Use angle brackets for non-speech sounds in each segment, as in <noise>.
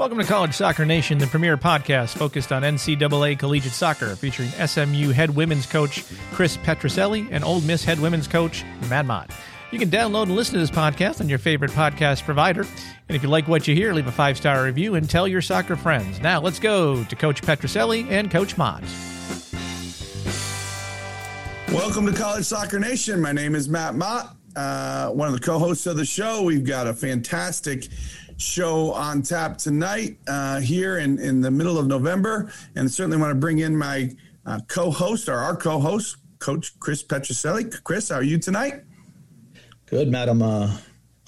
Welcome to College Soccer Nation, the premier podcast focused on NCAA collegiate soccer, featuring SMU head women's coach Chris Petrucelli and Ole Miss head women's coach Matt Mott. You can download and listen to this podcast on your favorite podcast provider. And if you like what you hear, leave a five star review and tell your soccer friends. Now let's go to Coach Petrucelli and Coach Mott. Welcome to College Soccer Nation. My name is Matt Mott, uh, one of the co hosts of the show. We've got a fantastic show on tap tonight uh, here in, in the middle of November. And certainly want to bring in my uh, co host or our co host, Coach Chris Petrucelli. Chris, how are you tonight? Good, Matt. I'm, uh,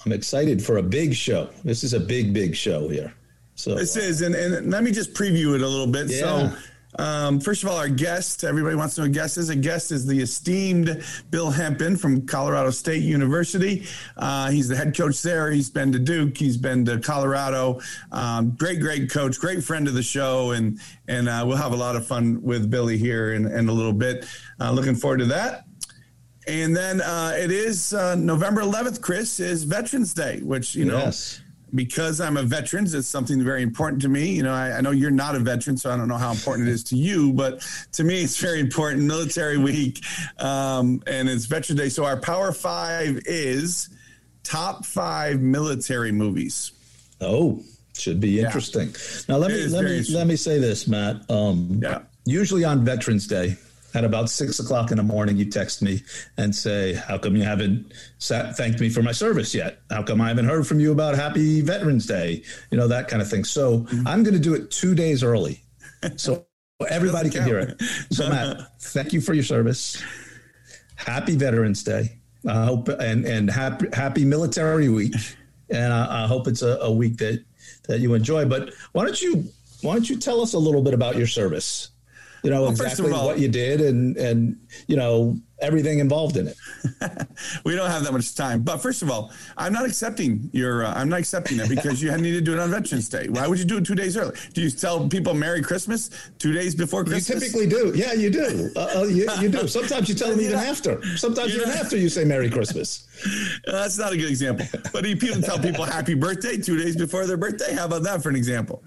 I'm excited for a big show. This is a big, big show here. So this is, and, and let me just preview it a little bit. Yeah. So, um, first of all, our guest, everybody wants to know a guest is. A guest is the esteemed Bill Hempen from Colorado State University. Uh, he's the head coach there. He's been to Duke. He's been to Colorado. Um, great, great coach, great friend of the show. And, and uh, we'll have a lot of fun with Billy here in, in a little bit. Uh, looking forward to that. And then uh, it is uh, November 11th, Chris, is Veterans Day, which, you know, Yes. Because I'm a veteran, it's something very important to me. You know, I, I know you're not a veteran, so I don't know how important it is to you, but to me, it's very important. Military Week, um, and it's Veterans Day. So our Power Five is top five military movies. Oh, should be interesting. Now let me let me let me say this, Matt. Um, Yeah. Usually on Veterans Day, at about six o'clock in the morning, you text me and say, "How come you haven't sat, thanked me for my service yet? How come I haven't heard from you about Happy Veterans Day? You know that kind of thing." So Mm-hmm. I'm going to do it two days early, so <laughs> everybody can Doesn't hear it. So Matt, <laughs> thank you for your service. Happy Veterans Day. I hope and and happy Happy Military Week, and I, I hope it's a, a week that that you enjoy. But why don't you why don't you tell us a little bit about your service? You know of exactly all- what you did and and you know everything involved in it. <laughs> we don't have that much time. But first of all, I'm not accepting your. Uh, I'm not accepting it because you need to do it on Veterans Day. Why would you do it two days early? Do you tell people Merry Christmas two days before Christmas? You typically do, yeah, you do. Uh, uh, you, you do. Sometimes you tell them <laughs> even after. Sometimes even after you say Merry Christmas. <laughs> That's not a good example. But you people tell people happy birthday two days before their birthday, how about that for an example?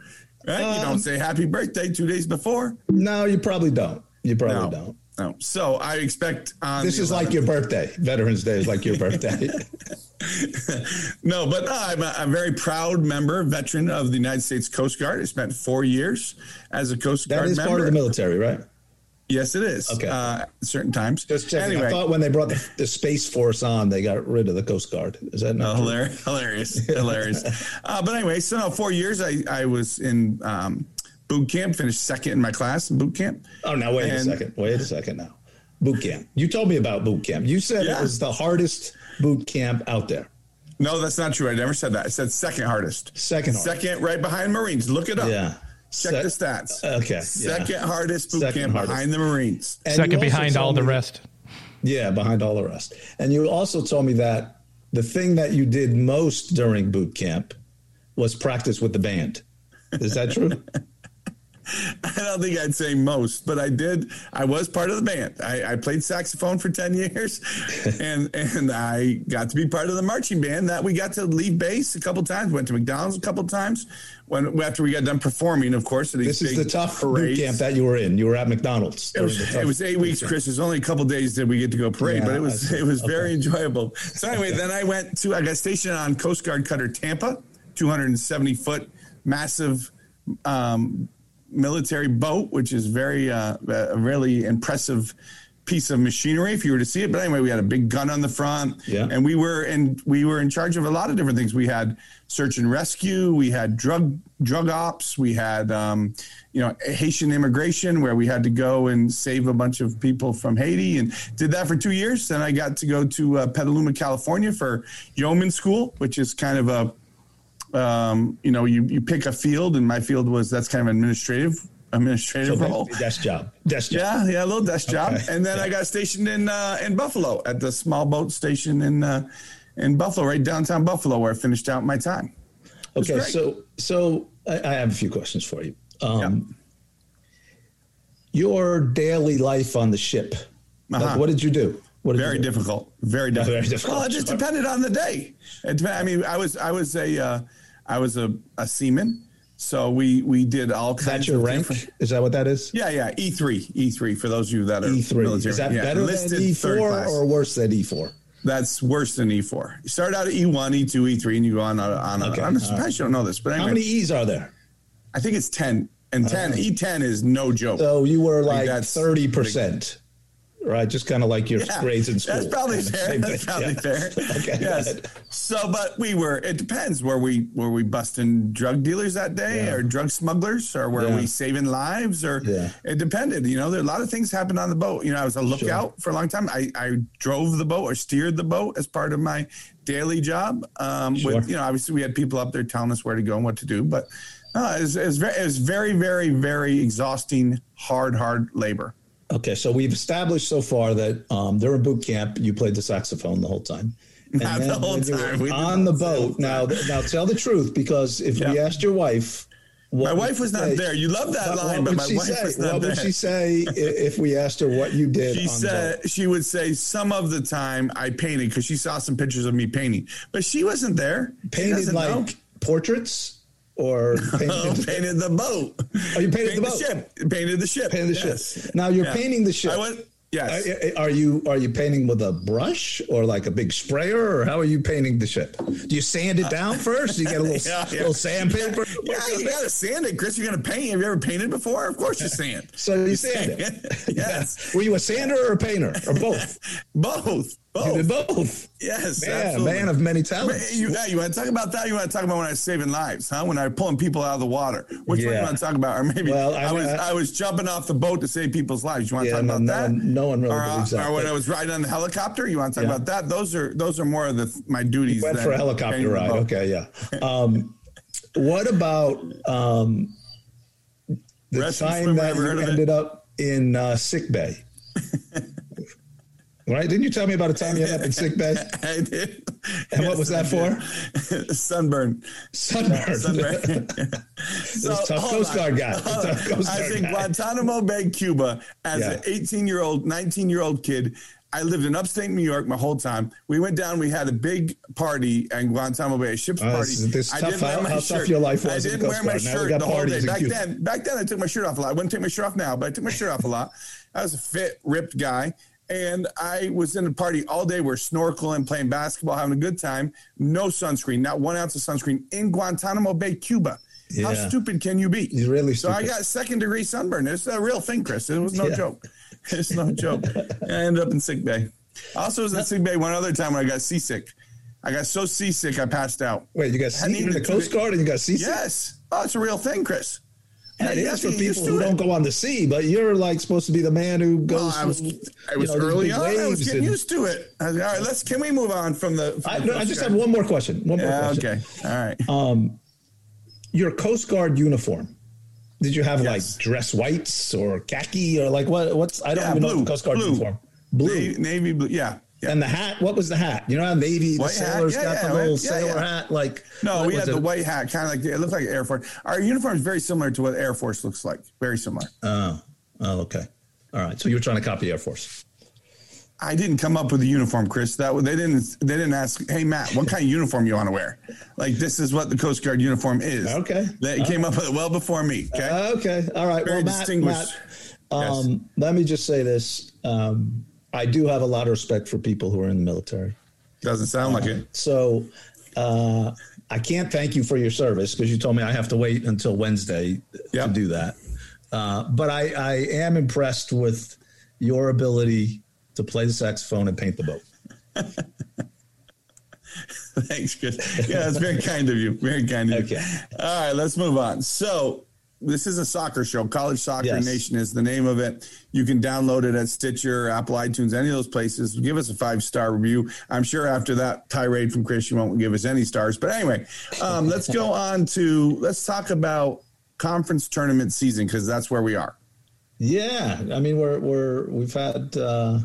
Right? you Um, don't say happy birthday two days before. No, you probably don't. You probably No. don't. No. So I expect This is like your birthday. Veterans Day is like your birthday. <laughs> <laughs> no, but no, I'm a, a very proud member, veteran of the United States Coast Guard. I spent four years as a Coast Guard That is member. part of the military, right? Yes, it is. Okay. Uh, certain times. Just checking. Anyway, I thought when they brought the, the Space Force on, they got rid of the Coast Guard. Is that Oh, not true? hilarious, hilarious, hilarious. Uh, but anyway, so no, four years I, I was in um, boot camp, finished second in my class in boot camp. Oh, now wait a second. Wait a second now. Boot camp. You told me about boot camp. You said Yeah. it was the hardest boot camp out there. No, that's not true. I never said that. I said second hardest. Second hardest. Second, right behind Marines. Look it up. Yeah. Check Se- the stats. Okay, yeah. Second hardest boot Second camp hardest. behind the Marines. And Second behind all told the me- rest. Yeah, behind all the rest. And you also told me that the thing that you did most during boot camp was practice with the band. Is that true? <laughs> I don't think I'd say most, but I did. I was part of the band. I, I played saxophone for ten years, <laughs> and and I got to be part of the marching band. That we got to leave base a couple times. Went to McDonald's a couple times. When after we got done performing, of course, This is the tough boot parades. camp that you were in. You were at McDonald's. It was, during the tough it was eight weeks. Chris. There's only a couple days that we get to go parade, Yeah, but it was it was Okay. very enjoyable. So anyway, then I went to I got stationed on Coast Guard Cutter Tampa, 270 foot, massive um, military boat, which is very uh, a really impressive piece of machinery if you were to see it. But anyway, we had a big gun on the front, Yeah. and we were and we were in charge of a lot of different things. We had search and rescue, we had drug drug ops, we had um, you know Haitian immigration, where we had to go and save a bunch of people from Haiti, and did that for two years. Then I got to go to uh, Petaluma, California, for yeoman school, which is kind of a um, you know, you, you pick a field, and my field was that's kind of administrative administrative So role. desk job. Desk job. Yeah, yeah, a little desk job, Okay. and then I got stationed in uh, in Buffalo at the small boat station in uh, in Buffalo, right downtown Buffalo, where I finished out my time. Okay, so so I, I have a few questions for you. Um, Your daily life on the ship. Uh-huh. what did you do? What very you difficult. Very difficult. very difficult, Well, it just depended on the day. It, I mean, I was I was a uh, I was a, a seaman, so we we did all Is kinds that your of rank? different- Is that what that is? Yeah, yeah, E three, E three for those of you that are E three. military. Is that yeah, better enlisted than E four or worse than E four? That's worse than E four. You start out at E one, E two, E three, and you go on a, on. Okay, I'm surprised you don't know this, but How many E's are there? I think it's ten and ten. E ten is no joke. So you were Like, like thirty percent, right? Just kind of like your Yeah, grades in school. That's probably <laughs> fair. That's probably Yeah. fair. <laughs> Okay, Yes. So, but we were. It depends. Were we were we busting drug dealers that day, Yeah. or drug smugglers, or were we saving lives, or it depended. You know, there a lot of things happened on the boat. You know, I was a lookout for a long time. I I drove the boat or steered the boat as part of my daily job. Um, Sure. With you know, obviously we had people up there telling us where to go and what to do, but. No, it was, it, very, it was very, very, very exhausting, hard, hard labor. Okay, so we've established so far that um, during boot camp you played the saxophone the whole time. And Not <laughs> the whole when you were time. We on the boat. Now, th- now tell the truth because if we asked your wife, what My wife was not say? there. You love that What- line, what but my she wife say? was not What would she say if we asked her what you did? She said she would say some of the time I painted because she saw some pictures of me painting, but she wasn't there. Painted like know. portraits or Oh, <laughs> painted, painted the boat. Oh, you painted Painted the boat? ship. Painted the ship. painted the Yes. ship. Now you're Yeah. painting the ship. I went. Yes. Are, eh, are you are you painting with a brush or like a big sprayer or how are you painting the ship? Do you sand it uh, down first? You get a <laughs> little, Yeah, yeah. little sandpaper? yeah, you gotta sand it, Chris. You're gonna paint. Have you ever painted before? Of course you sand. So you sand it. <laughs> yes. Were you a sander or a painter or both? Both. You did Both. both. Yes. Man, absolutely. man of many talents. You, yeah, you want to talk about that? You want to talk about when I was saving lives, huh? When I was pulling people out of the water. Which one you want to talk about? Or maybe Well, I- I, was I- I, was jumping off the boat to save people's lives. You want to Yeah, talk about no that? no one really or, uh, believes that, Or when I was riding on the helicopter. You want to talk Yeah. about that? Those are those are more of the my duties. Went than for a helicopter ride. Okay, yeah. <laughs> Um, what about um, the Rescue time that you ended up in uh, sick bay? <laughs> right? Didn't you tell me about a time you ended up in sick bay? <laughs> I did. And what was that for? <laughs> Sunburn. Sunburn. <laughs> Sunburn. so, tough Coast on. Guard guy. Tough. Coast I Guard was in guy. Guantanamo Bay, Cuba, as Yeah. an 18 year old, 19 year old kid. I lived in upstate New York my whole time. We went down. We had a big party in Guantanamo Bay, a ship's Oh, party. this is- this is I tough didn't wear how- my how tough shirt. your life was I didn't wear my Guard. Shirt the whole day. Back then, back then, I took my shirt off a lot. I wouldn't take my shirt off now, but I took my shirt off a lot. I was a fit, ripped guy. And I was in a party all day. We're snorkeling, playing basketball, having a good time. No sunscreen, not one ounce of sunscreen in Guantanamo Bay, Cuba. How stupid can you be? You're really So I got second degree sunburn. It's a real thing, Chris. It was no Yeah. joke. <laughs> It's no joke. I ended up in sick bay. I also was in sick bay one other time when I got seasick. I got so seasick I passed out. Wait, you got I sea in the Coast Guard and you got seasick? Yes. Oh, it's a real thing, Chris. You is for to get used people who don't go on the sea, but you're like supposed to be the man who goes. Well, I was, through, I was you know, early on. I was getting and- used to it. All right, let's. Can we move on from the? From I, the I just have one more question. One more Yeah. question. Okay. All right. Um, your Coast Guard uniform. Did you have Yes. like dress whites or khaki or like what? What's I don't Yeah, even know blue, the Coast Guard blue. uniform. Blue. Navy, navy blue. Yeah. Yeah. And the hat. What was the hat? You know how Navy the White hat? sailors Yeah, got yeah, the little. Sailor hat. Like No, we had the it? white hat, kind of like it looked like Air Force. Our uniform is very similar to what Air Force looks like. Very similar. Oh, oh, okay. All right. So you were trying to copy Air Force. I didn't come up with the uniform, Chris. That they didn't. They didn't ask. Hey, Matt, what kind of uniform you want to wear? Like this is what the Coast Guard uniform is. Okay. They came up with it well before me. Okay. Okay. All right. Very well, Matt, distinguished. Matt, um, let me just say this. Um, I do have a lot of respect for people who are in the military. Doesn't sound like it. So uh, I can't thank you for your service because you told me I have to wait until Wednesday Yep. to do that. Uh, but I, I am impressed with your ability to play the saxophone and paint the boat. <laughs> Thanks, Chris. Yeah, that's very kind of you. Very kind of you. Okay. All right, let's move on. So, this is a soccer show. College Soccer Yes. Nation is the name of it. You can download it at Stitcher, Apple iTunes, any of those places. Give us a five star review. I'm sure after that tirade from Chris, you won't give us any stars. But anyway, um, <laughs> let's go on to let's talk about conference tournament season because that's where we are. Yeah, I mean we're we're we've had uh,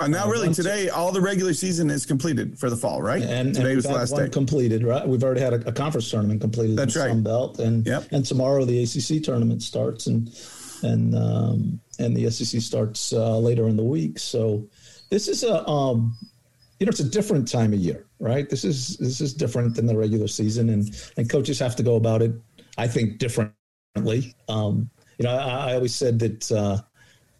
And now, really, once- today all the regular season is completed for the fall, right? and, today and was the last one day. completed. Right, we've already had a, a conference tournament completed. That's in right. Sun Belt, and Yep. and tomorrow the ACC tournament starts, and and um, and the SEC starts uh, later in the week. So this is a um, you know it's a different time of year, right? This is this is different than the regular season, and and coaches have to go about it, I think, differently. Um, you know, I, I always said that uh,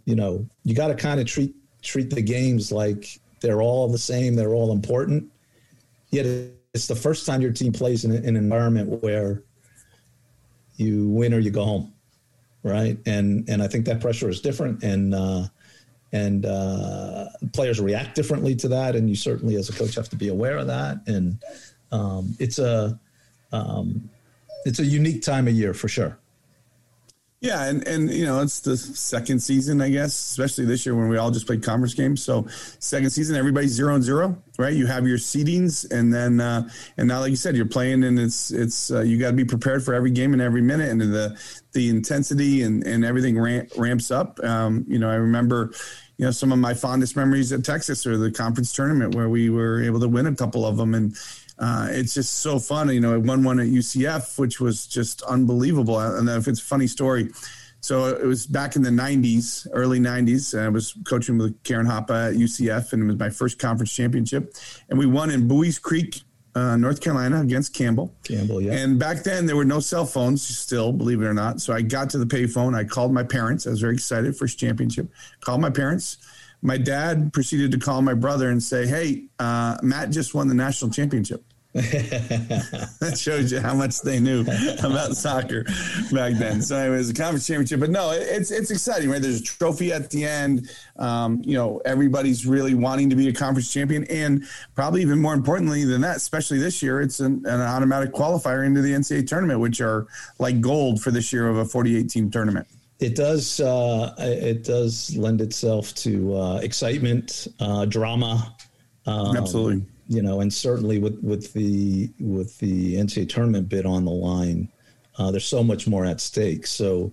you know you got to kind of treat treat the games like they're all the same, they're all important. Yet it's the first time your team plays in an environment where you win or you go home, right? And and I think that pressure is different, and uh, and uh, players react differently to that, and you certainly as a coach have to be aware of that. And um, it's a um, it's a unique time of year for sure. Yeah, and and you know it's the second season, I guess, especially this year when we all just played conference games. So second season, everybody's zero and zero, right? You have your seedings, and then uh, and now, like you said, you're playing, and it's it's uh, you got to be prepared for every game and every minute, and the the intensity and and everything ramp, ramps up. Um, you know, I remember. You know, some of my fondest memories at Texas or the conference tournament where we were able to win a couple of them, and uh, it's just so fun. You know, I won one at UCF, which was just unbelievable. And if it's a funny story, so it was back in the 90s, early 90s. I was coaching with Karen Hoppa at UCF, and it was my first conference championship. And we won in Buies Creek, uh, North Carolina against Campbell. Campbell, yeah. And back then there were no cell phones, still, believe it or not. So I got to the payphone. I called my parents. I was very excited, first championship. Called my parents my dad proceeded to call my brother and say, "Hey, uh, Matt just won the national championship." <laughs> that shows you how much they knew about soccer back then. So it was a conference championship, but no, it's it's exciting, right? There's a trophy at the end. Um, you know, everybody's really wanting to be a conference champion, and probably even more importantly than that, especially this year, it's an, an automatic qualifier into the NCAA tournament, which are like gold for this year of a 48 team tournament it does uh, it does lend itself to uh, excitement, uh, drama. Um, Absolutely. You know, and certainly with with the with the NCAA tournament bid on the line, uh, there's so much more at stake. So,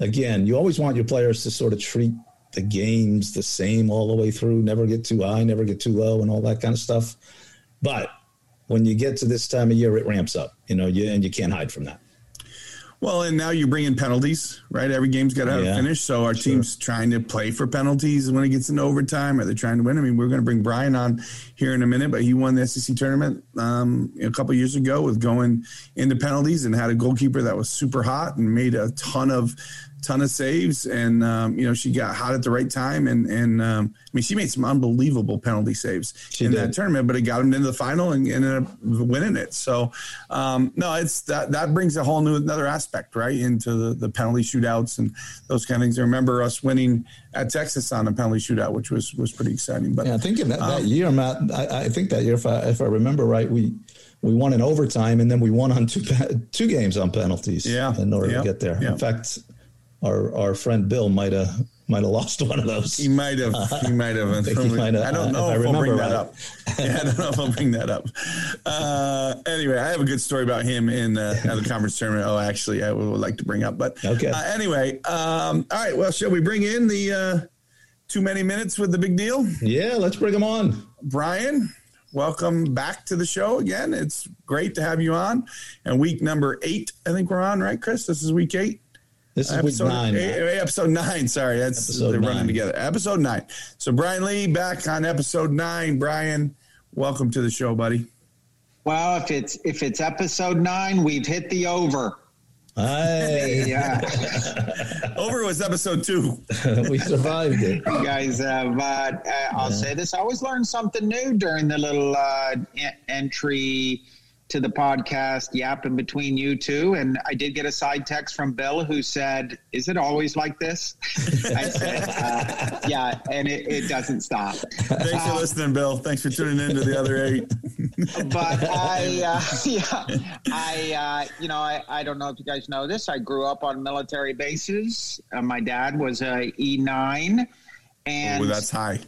again, you always want your players to sort of treat the games the same all the way through. Never get too high, never get too low, and all that kind of stuff. But when you get to this time of year, it ramps up. You know, you, and you can't hide from that. Well, and now you bring in penalties, right? Every game's got to have yeah, a finish. So our sure. team's trying to play for penalties when it gets into overtime. Are they trying to win? I mean, we're going to bring Brian on here in a minute, but he won the SEC tournament um, a couple years ago with going into penalties and had a goalkeeper that was super hot and made a ton of ton of saves, and um, you know she got hot at the right time, and and um, I mean she made some unbelievable penalty saves she in did. that tournament, but it got them into the final and, and ended up winning it. So um, no, it's that that brings a whole new another aspect right into the, the penalty shootouts and those kind of things. I remember us winning at Texas on a penalty shootout, which was was pretty exciting. But yeah, I think in that, that um, year, Matt, I, I think that year, if I if I remember right, we we won in overtime, and then we won on two <laughs> two games on penalties. Yeah, in order yeah, to get there. Yeah. In fact, our our friend Bill might have might have lost one of those. He might have. He might have. <laughs> I, I don't know if, if we'll bring right. that up. Yeah, I don't know if I'll bring that up. Uh, anyway, I have a good story about him in uh, <laughs> the conference tournament. Oh, actually, I would like to bring up. But okay. Uh, anyway, um, all right. Well, shall we bring in the uh, too many minutes with the big deal? Yeah, let's bring him on. Brian, welcome back to the show again. It's great to have you on. And week number eight, I think we're on, right, Chris? This is week eight. This is episode, week nine. episode nine. Sorry, that's episode they're nine. running together. Episode nine. So Brian Lee back on episode nine. Brian, welcome to the show, buddy. Well, if it's if it's episode nine, we've hit the over. Hey. <laughs> yeah. <laughs> over was episode two. <laughs> we survived it. You guys have, uh, uh, I'll yeah. say this, I always learn something new during the little uh, entry to the podcast yapping between you two. And I did get a side text from Bill who said, Is it always like this? I said, uh, Yeah, and it, it, doesn't stop. Thanks for uh, listening, Bill. Thanks for tuning in to the other eight. but I, uh, <laughs> yeah, I, uh, you know, I, I don't know if you guys know this. I grew up on military bases. Uh, my dad was a E9. And oh, that's high.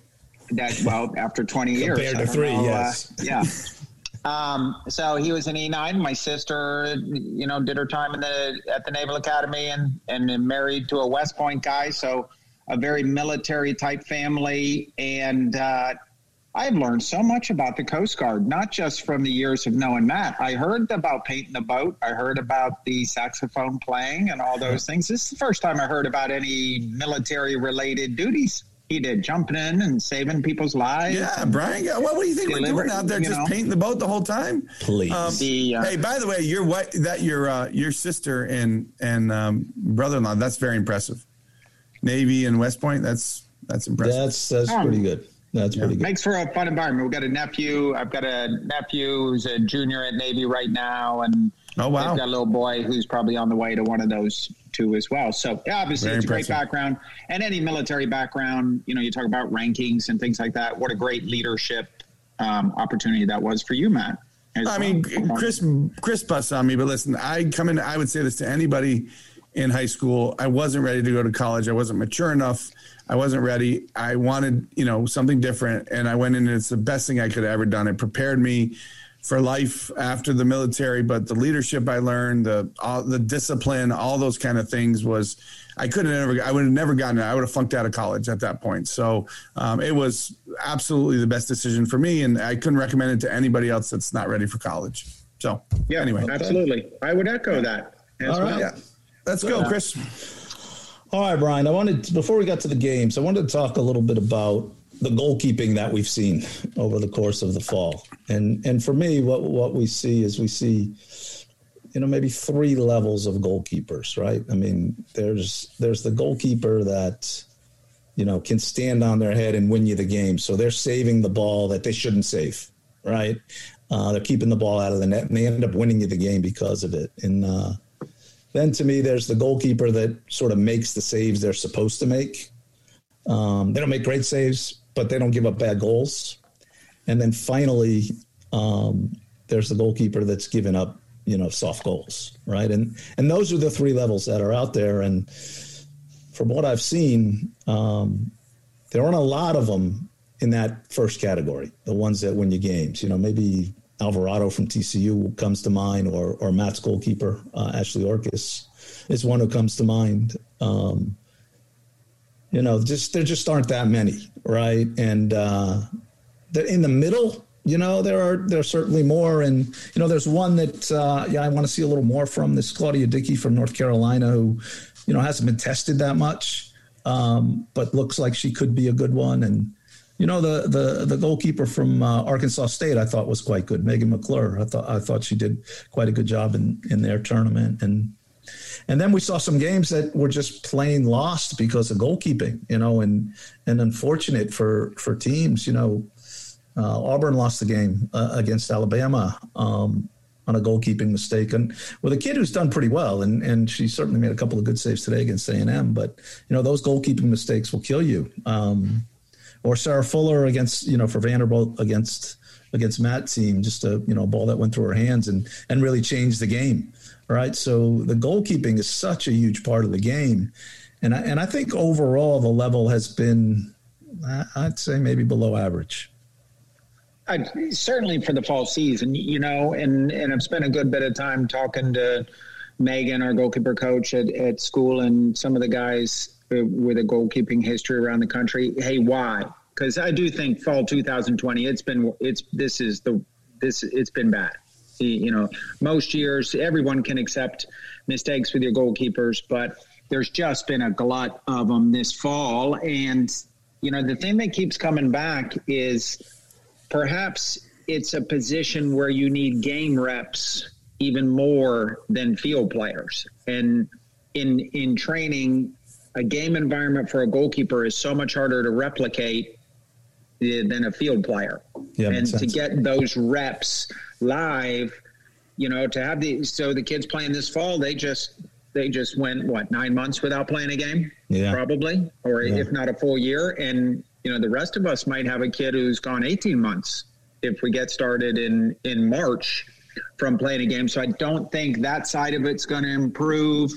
That well, after twenty years, compared to three, know, uh, yes, yeah. Um, so he was an E9. My sister, you know, did her time in the at the Naval Academy and and married to a West Point guy. So a very military type family. And uh, I've learned so much about the Coast Guard, not just from the years of knowing Matt. I heard about painting the boat. I heard about the saxophone playing and all those things. This is the first time I heard about any military related duties. He did jumping in and saving people's lives. Yeah, Brian. What, what do you think we're doing out there? Just know? painting the boat the whole time? Please. Um, the, uh, hey, by the way, your what that your uh, your sister and and um, brother-in-law. That's very impressive. Navy and West Point. That's that's impressive. That's that's um, pretty good. That's yeah. pretty good. Makes for a fun environment. We've got a nephew. I've got a nephew who's a junior at Navy right now, and oh wow, I've got a little boy who's probably on the way to one of those as well. So yeah, obviously Very it's impressive. a great background, and any military background. You know, you talk about rankings and things like that. What a great leadership um, opportunity that was for you, Matt. I well. mean, Chris Chris busts on me, but listen, I come in. I would say this to anybody in high school. I wasn't ready to go to college. I wasn't mature enough I wasn't ready. I wanted, you know, something different. And I went in and it's the best thing I could have ever done. It prepared me for life after the military, but the leadership I learned, the all, the discipline, all those kind of things was I couldn't have never I would have never gotten it. I would have funked out of college at that point. So um, it was absolutely the best decision for me, and I couldn't recommend it to anybody else that's not ready for college. So yeah, anyway, absolutely, I would echo that. As all right, well. yeah. let's go, Chris. All right, Brian. I wanted to, before we got to the games, I wanted to talk a little bit about the goalkeeping that we've seen over the course of the fall. And and for me, what what we see is we see, you know, maybe three levels of goalkeepers, right? I mean, there's there's the goalkeeper that, you know, can stand on their head and win you the game. So they're saving the ball that they shouldn't save, right? Uh, they're keeping the ball out of the net, and they end up winning you the game because of it. And uh, then to me, there's the goalkeeper that sort of makes the saves they're supposed to make. Um, they don't make great saves, but they don't give up bad goals. And then finally, um, there's the goalkeeper that's given up, you know, soft goals, right? And and those are the three levels that are out there. And from what I've seen, um, there aren't a lot of them in that first category, the ones that win you games. You know, maybe Alvarado from TCU comes to mind, or or Matt's goalkeeper uh, Ashley Orkus is one who comes to mind. Um, you know, just there just aren't that many, right? And uh, in the middle, you know, there are there are certainly more, and you know, there's one that uh, yeah, I want to see a little more from this Claudia Dickey from North Carolina, who you know hasn't been tested that much, um, but looks like she could be a good one, and you know, the the the goalkeeper from uh, Arkansas State, I thought was quite good. Megan McClure, I thought I thought she did quite a good job in in their tournament, and and then we saw some games that were just plain lost because of goalkeeping. You know, and and unfortunate for for teams. You know, uh, Auburn lost the game uh, against Alabama. Um, on a goalkeeping mistake, and with a kid who's done pretty well, and and she certainly made a couple of good saves today against A and M. But you know those goalkeeping mistakes will kill you. Um, or Sarah Fuller against you know for Vanderbilt against against Matt team, just a you know ball that went through her hands and and really changed the game. Right, so the goalkeeping is such a huge part of the game, and I, and I think overall the level has been, I'd say maybe below average. I, certainly for the fall season, you know, and and I've spent a good bit of time talking to Megan, our goalkeeper coach at, at school, and some of the guys with a goalkeeping history around the country. Hey, why? Because I do think fall 2020, it's been it's this is the this it's been bad. You know, most years everyone can accept mistakes with your goalkeepers, but there's just been a glut of them this fall. And you know, the thing that keeps coming back is perhaps it's a position where you need game reps even more than field players. And in in training, a game environment for a goalkeeper is so much harder to replicate than a field player. Yeah, and to get those reps live, you know, to have the so the kids playing this fall, they just they just went what nine months without playing a game, yeah. probably, or yeah. if not a full year. And you know, the rest of us might have a kid who's gone eighteen months if we get started in in March from playing a game. So I don't think that side of it's going to improve.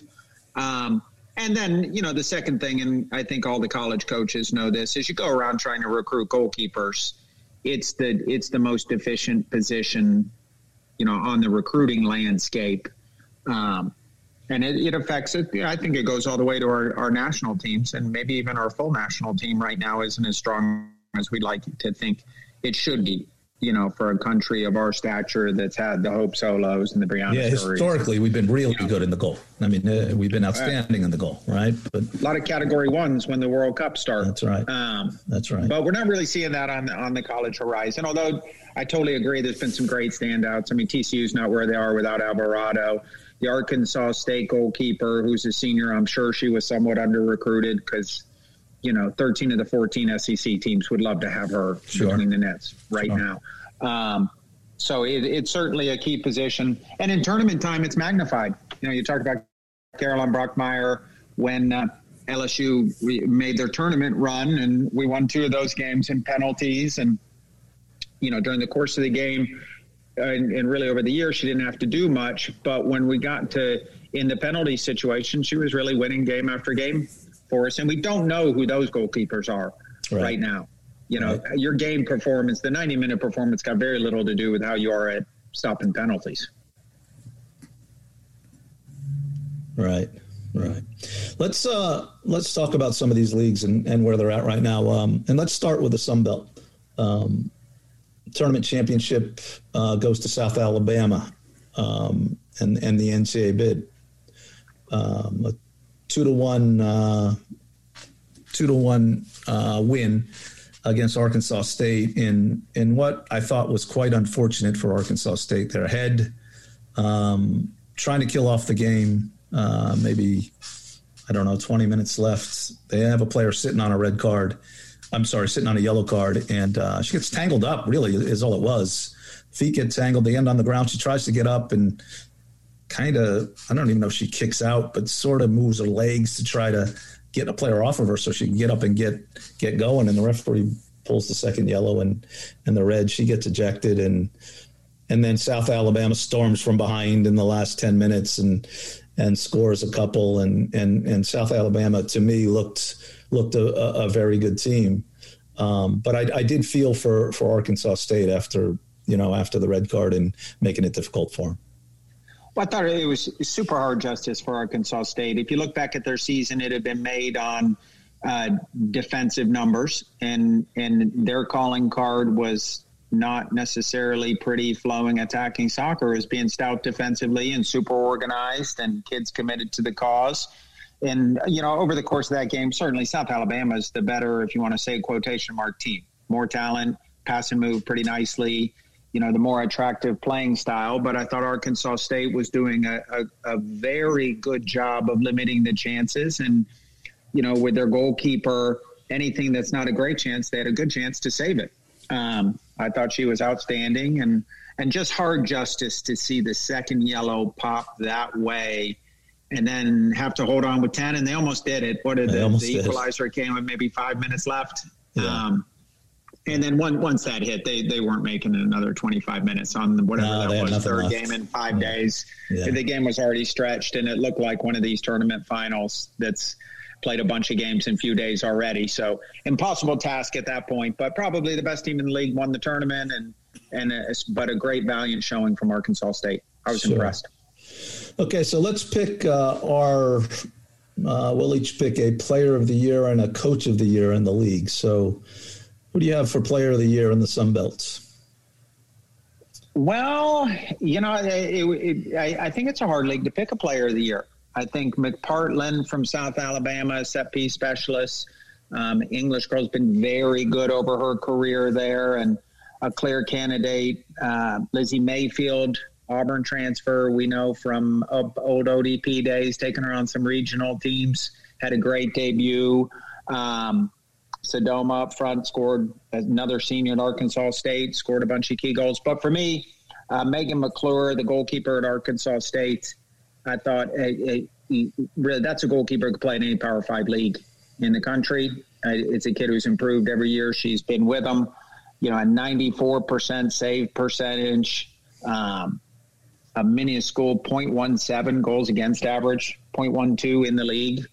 Um, and then, you know, the second thing, and I think all the college coaches know this, is you go around trying to recruit goalkeepers. It's the it's the most efficient position, you know, on the recruiting landscape, um, and it, it affects it. I think it goes all the way to our, our national teams, and maybe even our full national team right now isn't as strong as we'd like to think it should be. You know, for a country of our stature that's had the Hope Solos and the Brianna yeah, Scurrys. historically we've been really good in the goal. I mean, uh, we've been outstanding in the goal, right? But a lot of Category Ones when the World Cup starts. That's right. Um, that's right. But we're not really seeing that on on the college horizon. Although I totally agree, there's been some great standouts. I mean, TCU's not where they are without Alvarado. The Arkansas State goalkeeper, who's a senior, I'm sure she was somewhat under recruited because you know, 13 of the 14 SEC teams would love to have her sure. between the nets right sure. now. Um, so it, it's certainly a key position. And in tournament time, it's magnified. You know, you talk about Caroline Brockmeyer when uh, LSU made their tournament run, and we won two of those games in penalties. And, you know, during the course of the game, uh, and, and really over the year, she didn't have to do much. But when we got to in the penalty situation, she was really winning game after game for us. And we don't know who those goalkeepers are right, right now. You know, right. your game performance, the 90 minute performance got very little to do with how you are at stopping penalties. Right. Right. Let's uh let's talk about some of these leagues and, and where they're at right now. Um, and let's start with the Sun Belt. Um, tournament championship uh, goes to South Alabama um, and and the NCAA bid. Um, two to one uh, two to one uh, win against Arkansas State in in what I thought was quite unfortunate for Arkansas State. Their head um, trying to kill off the game. Uh, maybe I don't know, 20 minutes left. They have a player sitting on a red card. I'm sorry, sitting on a yellow card, and uh, she gets tangled up. Really, is all it was. Feet get tangled. They end on the ground. She tries to get up and kind of I don't even know if she kicks out, but sort of moves her legs to try to get a player off of her so she can get up and get get going. And the referee pulls the second yellow and and the red. She gets ejected and and then South Alabama storms from behind in the last ten minutes and and scores a couple. And and and South Alabama to me looked looked a, a very good team. Um, but I, I did feel for for Arkansas State after you know after the red card and making it difficult for them. Well, I thought it was super hard justice for Arkansas State. If you look back at their season, it had been made on uh, defensive numbers, and and their calling card was not necessarily pretty flowing attacking soccer as being stout defensively and super organized and kids committed to the cause. And you know, over the course of that game, certainly South Alabama is the better, if you want to say quotation mark team. More talent, pass and move pretty nicely you know, the more attractive playing style. But I thought Arkansas State was doing a, a, a, very good job of limiting the chances. And, you know, with their goalkeeper, anything that's not a great chance, they had a good chance to save it. Um, I thought she was outstanding and, and just hard justice to see the second yellow pop that way and then have to hold on with 10. And they almost did it. What did the, the equalizer came with maybe five minutes left? Yeah. Um, and then one, once that hit, they, they weren't making another 25 minutes on whatever no, that was, third left. game in five yeah. days. Yeah. The game was already stretched, and it looked like one of these tournament finals that's played a bunch of games in a few days already. So impossible task at that point, but probably the best team in the league won the tournament, and and a, but a great valiant showing from Arkansas State. I was sure. impressed. Okay, so let's pick uh, our. Uh, we'll each pick a player of the year and a coach of the year in the league. So who do you have for Player of the Year in the Sun Belts? Well, you know, it, it, I, I, think it's a hard league to pick a Player of the Year. I think McPartland from South Alabama, set piece specialist. Um, English girl's been very good over her career there, and a clear candidate. Uh, Lizzie Mayfield, Auburn transfer. We know from old ODP days, taking her on some regional teams. Had a great debut. Um, Sodoma up front scored another senior at Arkansas State, scored a bunch of key goals. But for me, uh, Megan McClure, the goalkeeper at Arkansas State, I thought hey, hey, really that's a goalkeeper who could play in any Power Five league in the country. Uh, it's a kid who's improved every year. She's been with them. You know, a 94% save percentage, um, a minuscule 0.17 goals against average, 0.12 in the league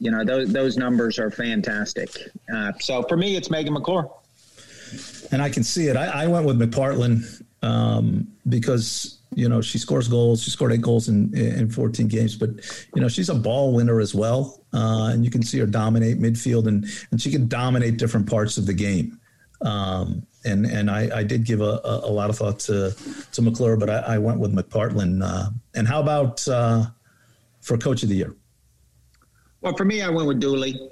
you know those those numbers are fantastic. Uh, so for me, it's Megan McClure. And I can see it. I, I went with McPartland um, because you know she scores goals. She scored eight goals in in 14 games, but you know she's a ball winner as well, uh, and you can see her dominate midfield and and she can dominate different parts of the game. Um, and and I, I, did give a, a, a, lot of thought to to McClure, but I, I went with McPartland. Uh, and how about uh, for Coach of the Year? Well, for me, I went with Dooley.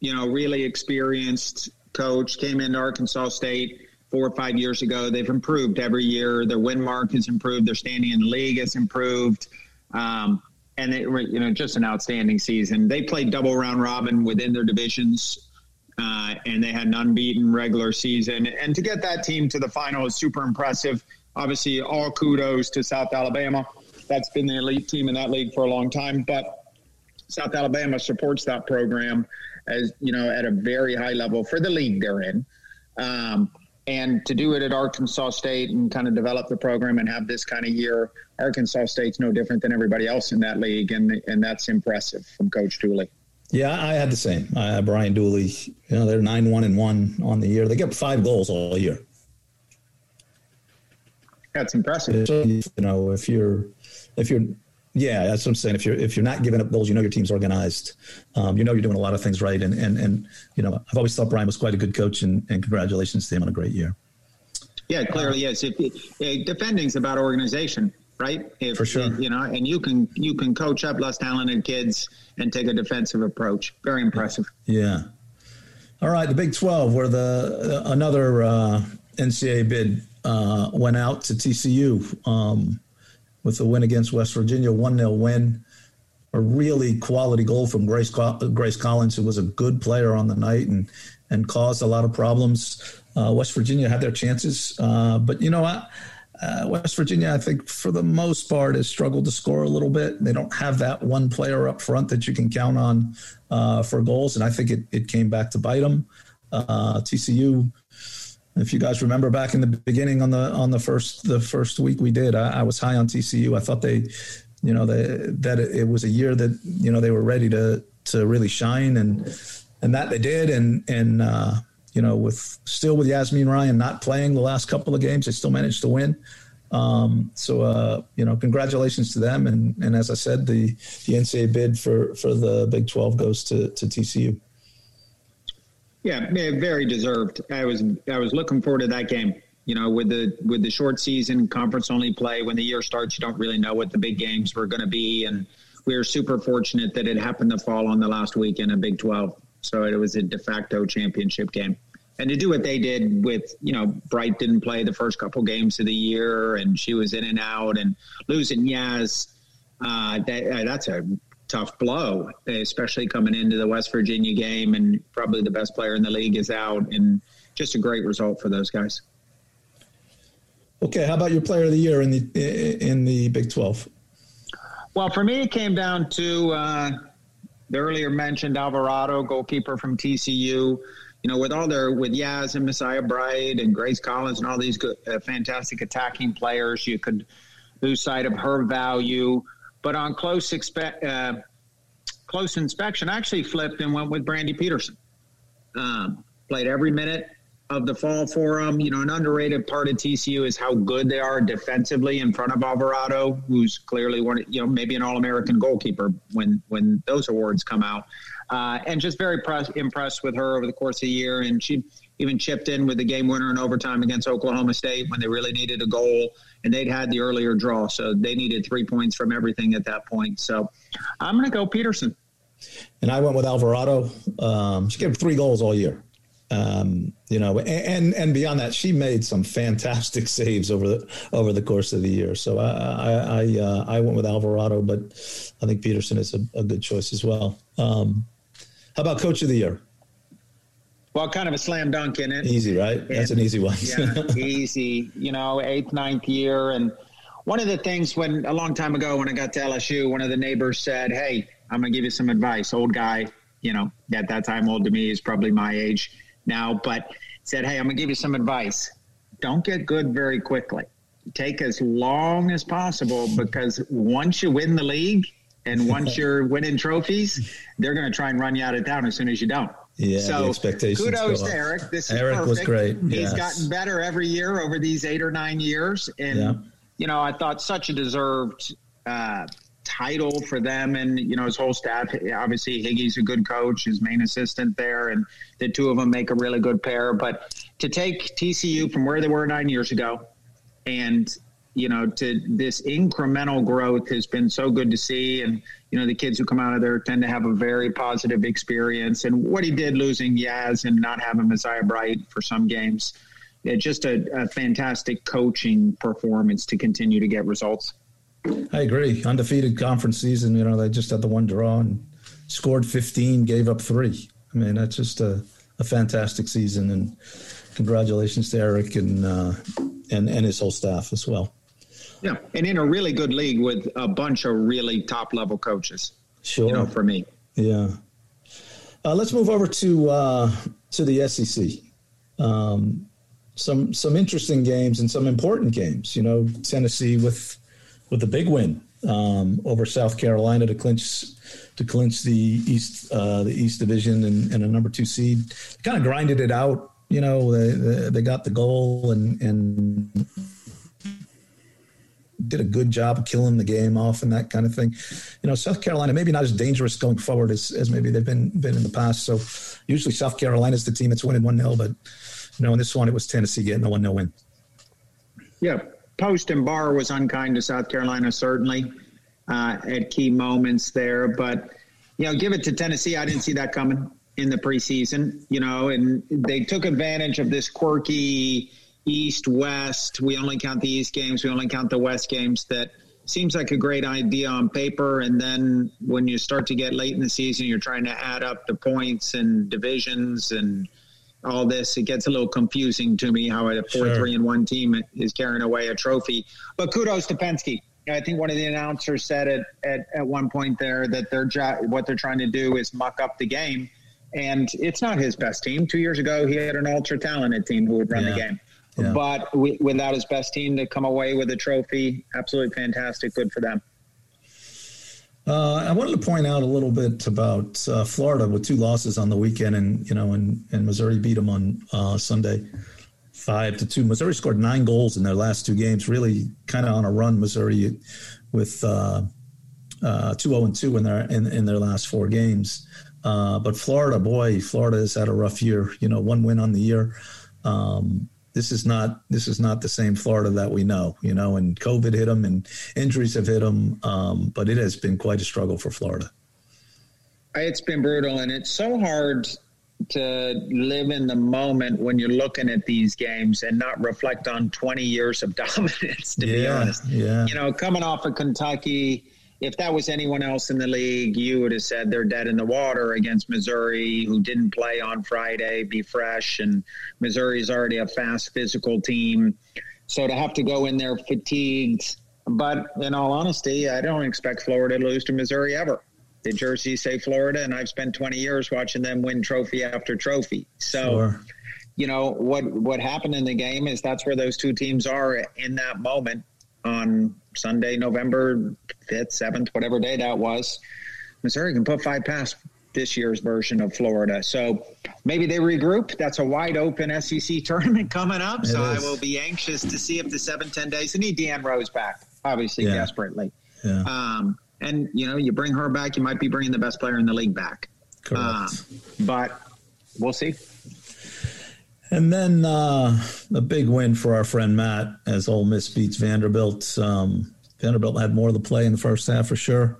You know, really experienced coach, came into Arkansas State four or five years ago. They've improved every year. Their win mark has improved. Their standing in the league has improved. Um, and were, you know, just an outstanding season. They played double round robin within their divisions, uh, and they had an unbeaten regular season. And to get that team to the final is super impressive. Obviously, all kudos to South Alabama. That's been the elite team in that league for a long time. But South Alabama supports that program as you know at a very high level for the league they're in. Um, and to do it at Arkansas State and kind of develop the program and have this kind of year, Arkansas State's no different than everybody else in that league, and and that's impressive from Coach Dooley. Yeah, I had the same. I had Brian Dooley. You know, they're nine one and one on the year. They get five goals all year. That's impressive. You know, if you're if you're yeah, that's what I'm saying. If you're if you're not giving up goals, you know your team's organized. Um, you know you're doing a lot of things right, and and and you know I've always thought Brian was quite a good coach, and, and congratulations to him on a great year. Yeah, clearly yes. If, if defending's about organization, right? If, For sure. You know, and you can you can coach up less talented kids and take a defensive approach. Very impressive. Yeah. All right, the Big Twelve, where the uh, another uh, NCAA bid uh, went out to TCU. Um, with the win against West Virginia, 1 0 win. A really quality goal from Grace, Grace Collins, who was a good player on the night and, and caused a lot of problems. Uh, West Virginia had their chances, uh, but you know what? Uh, West Virginia, I think, for the most part, has struggled to score a little bit. They don't have that one player up front that you can count on uh, for goals, and I think it, it came back to bite them. Uh, TCU if you guys remember back in the beginning on the on the first the first week we did, I, I was high on TCU. I thought they, you know, that it was a year that you know they were ready to to really shine, and and that they did, and and uh, you know with still with Yazmeen Ryan not playing the last couple of games, they still managed to win. Um, so uh, you know, congratulations to them, and and as I said, the the NCAA bid for for the Big Twelve goes to to TCU. Yeah, very deserved. I was I was looking forward to that game. You know, with the with the short season, conference only play. When the year starts, you don't really know what the big games were going to be, and we were super fortunate that it happened to fall on the last weekend of Big Twelve. So it was a de facto championship game. And to do what they did with, you know, Bright didn't play the first couple games of the year, and she was in and out, and losing Yaz, uh, that, uh, that's a tough blow, especially coming into the West Virginia game, and probably the best player in the league is out, and just a great result for those guys. Okay, how about your player of the year in the in the Big Twelve? Well, for me, it came down to uh, the earlier mentioned Alvarado, goalkeeper from TCU. You know, with all their with Yaz and Messiah Bright and Grace Collins and all these good, uh, fantastic attacking players, you could lose sight of her value. But on close expe- uh, close inspection, I actually flipped and went with Brandi Peterson. Um, played every minute of the fall for them. You know, an underrated part of TCU is how good they are defensively in front of Alvarado, who's clearly one, you know, maybe an All-American goalkeeper when when those awards come out. Uh, and just very press, impressed with her over the course of the year. And she even chipped in with the game winner in overtime against Oklahoma State when they really needed a goal and they'd had the earlier draw, so they needed three points from everything at that point. So I'm going to go Peterson. And I went with Alvarado. Um, she gave three goals all year. Um, you know, and and beyond that, she made some fantastic <laughs> saves over the over the course of the year. So I I I, uh, I went with Alvarado, but I think Peterson is a, a good choice as well. Um, how about Coach of the Year? Well, kind of a slam dunk in it. Easy, right? And, That's an easy one. yeah, <laughs> easy. You know, eighth, ninth year. And one of the things when a long time ago when I got to LSU, one of the neighbors said, Hey, I'm going to give you some advice. Old guy, you know, at that time, old to me is probably my age now, but said, Hey, I'm going to give you some advice. Don't get good very quickly. Take as long as possible because once you win the league and once <laughs> you're winning trophies, they're going to try and run you out of town as soon as you don't. Yeah, so expectations. Kudos to Eric. This is Eric perfect. was great. He's gotten better every year over these eight or nine years, and yeah. you know I thought such a deserved uh, title for them and you know his whole staff. Obviously, Higgy's a good coach, his main assistant there, and the two of them make a really good pair. But to take TCU from where they were nine years ago, and you know, to this incremental growth has been so good to see. And, you know, the kids who come out of there tend to have a very positive experience. And what he did losing Yaz and not having Messiah Bright for some games, yeah, just a, a fantastic coaching performance to continue to get results. I agree. Undefeated conference season, you know, they just had the one draw and scored 15, gave up three. I mean, that's just a, a fantastic season. And congratulations to Eric and, uh, and, and his whole staff as well. Yeah, and in a really good league with a bunch of really top level coaches. Sure, you know, for me. Yeah. Uh, let's move over to uh, to the SEC. Um, some some interesting games and some important games. You know, Tennessee with with a big win um, over South Carolina to clinch to clinch the East uh, the East Division and, and a number two seed. Kind of grinded it out. You know, they, they, they got the goal and and did a good job of killing the game off and that kind of thing. You know, South Carolina maybe not as dangerous going forward as, as maybe they've been been in the past. So usually South Carolina is the team that's winning one 0 but you know in this one it was Tennessee getting the one 0 win. Yeah, Post and Barr was unkind to South Carolina certainly uh, at key moments there, but you know, give it to Tennessee. I didn't see that coming in the preseason. You know, and they took advantage of this quirky East West. We only count the East games. We only count the West games. That seems like a great idea on paper, and then when you start to get late in the season, you're trying to add up the points and divisions and all this. It gets a little confusing to me how a four, sure. three, and one team is carrying away a trophy. But kudos to Pensky. I think one of the announcers said it at, at one point there that their job, what they're trying to do is muck up the game. And it's not his best team. Two years ago, he had an ultra talented team who would run yeah. the game. Yeah. But we, without his best team to come away with a trophy, absolutely fantastic. Good for them. Uh, I wanted to point out a little bit about uh, Florida with two losses on the weekend, and you know, and, and Missouri beat them on uh, Sunday, five to two. Missouri scored nine goals in their last two games. Really, kind of on a run. Missouri with uh, uh, two zero oh and two in their in, in their last four games. Uh, but Florida, boy, Florida has had a rough year. You know, one win on the year. Um, this is not this is not the same Florida that we know, you know. And COVID hit them, and injuries have hit them. Um, but it has been quite a struggle for Florida. It's been brutal, and it's so hard to live in the moment when you're looking at these games and not reflect on 20 years of <laughs> dominance. To yeah, be honest, yeah. You know, coming off of Kentucky if that was anyone else in the league, you would have said they're dead in the water against Missouri, who didn't play on Friday, be fresh. And Missouri is already a fast, physical team. So to have to go in there fatigued, but in all honesty, I don't expect Florida to lose to Missouri ever. The jerseys say Florida, and I've spent 20 years watching them win trophy after trophy. So, sure. you know what what happened in the game is that's where those two teams are in that moment on Sunday, November 5th, 7th, whatever day that was. Missouri can put five past this year's version of Florida. So maybe they regroup. That's a wide open SEC <laughs> tournament coming up. It so is. I will be anxious to see if the 7 10 days, they need Deanne Rose back, obviously, yeah. desperately. Yeah. Um, and, you know, you bring her back, you might be bringing the best player in the league back. Correct. Uh, but we'll see. And then uh, a big win for our friend Matt as Ole Miss beats Vanderbilt. Um, Vanderbilt had more of the play in the first half for sure.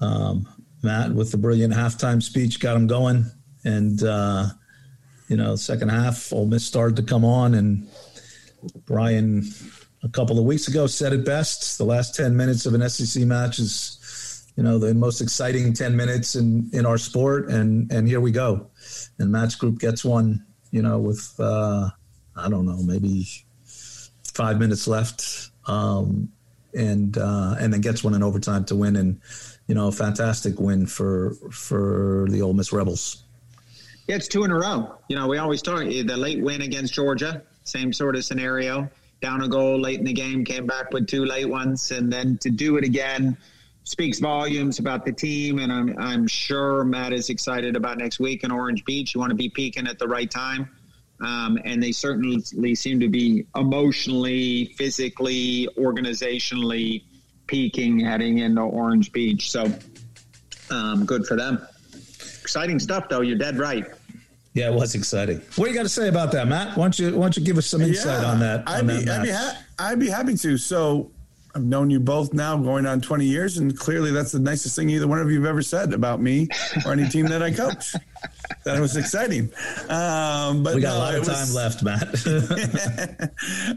Um, Matt with the brilliant halftime speech got him going, and uh, you know, second half Ole Miss started to come on, and Brian a couple of weeks ago said it best: the last ten minutes of an SEC match is, you know, the most exciting ten minutes in in our sport, and and here we go, and Matt's group gets one you know, with uh, I don't know, maybe five minutes left, um, and uh, and then gets one in overtime to win, and you know, a fantastic win for for the Ole Miss Rebels. Yeah, it's two in a row. You know, we always talk the late win against Georgia, same sort of scenario. Down a goal late in the game, came back with two late ones, and then to do it again speaks volumes about the team, and I'm I'm sure Matt is excited about next week in Orange Beach. You want to be peaking at the right time, um, and they certainly seem to be emotionally, physically, organizationally peaking heading into Orange Beach. So um, good for them. Exciting stuff, though. You're dead right. Yeah, it was exciting. What do you got to say about that, Matt? Why don't you Why don't you give us some insight Yeah, on that? I'd on be, I'd, be ha- I'd be happy to. So I've known you both now going on 20 years, and clearly that's the nicest thing either one of you have ever said about me or any team that I coach. <laughs> that was exciting. Um, but we got no, a lot of time was- left, Matt.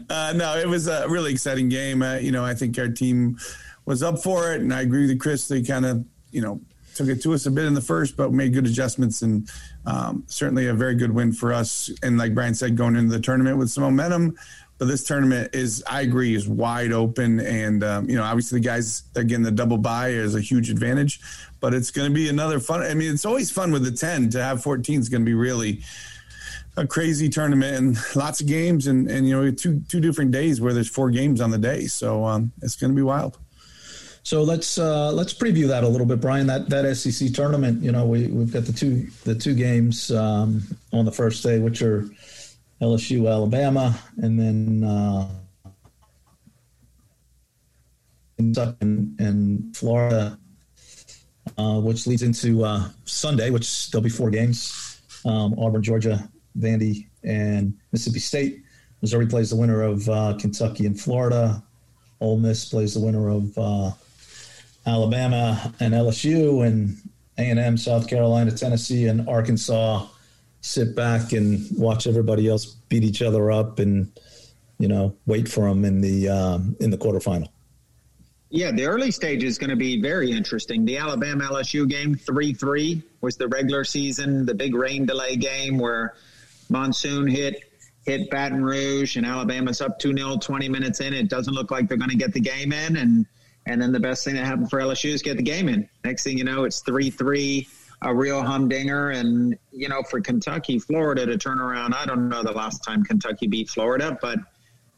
<laughs> uh, no, it was a really exciting game. Uh, you know, I think our team was up for it, and I agree with Chris. They kind of, you know, took it to us a bit in the first, but made good adjustments, and um, certainly a very good win for us. And like Brian said, going into the tournament with some momentum. But this tournament is, I agree, is wide open, and um, you know, obviously the guys again, the double bye is a huge advantage. But it's going to be another fun. I mean, it's always fun with the ten to have fourteen is going to be really a crazy tournament and lots of games and, and you know two two different days where there's four games on the day so um, it's going to be wild So let's uh, let's preview that a little bit, Brian. That that SEC tournament, you know, we we've got the two the two games um, on the first day, which are LSU, Alabama, and then uh, and, and Florida, uh, which leads into uh, Sunday, which there'll be four games: um, Auburn, Georgia, Vandy, and Mississippi State. Missouri plays the winner of uh, Kentucky and Florida. Ole Miss plays the winner of uh, Alabama and LSU, and A and M, South Carolina, Tennessee, and Arkansas sit back and watch everybody else beat each other up, and you know wait for them in the um, in the quarterfinal. Yeah, the early stage is going to be very interesting. The Alabama LSU game, 3 3, was the regular season, the big rain delay game where monsoon hit hit Baton Rouge and Alabama's up 2 0 20 minutes in. It doesn't look like they're going to get the game in. And, and then the best thing that happened for LSU is get the game in. Next thing you know, it's 3 3, a real humdinger. And, you know, for Kentucky, Florida to turn around, I don't know the last time Kentucky beat Florida, but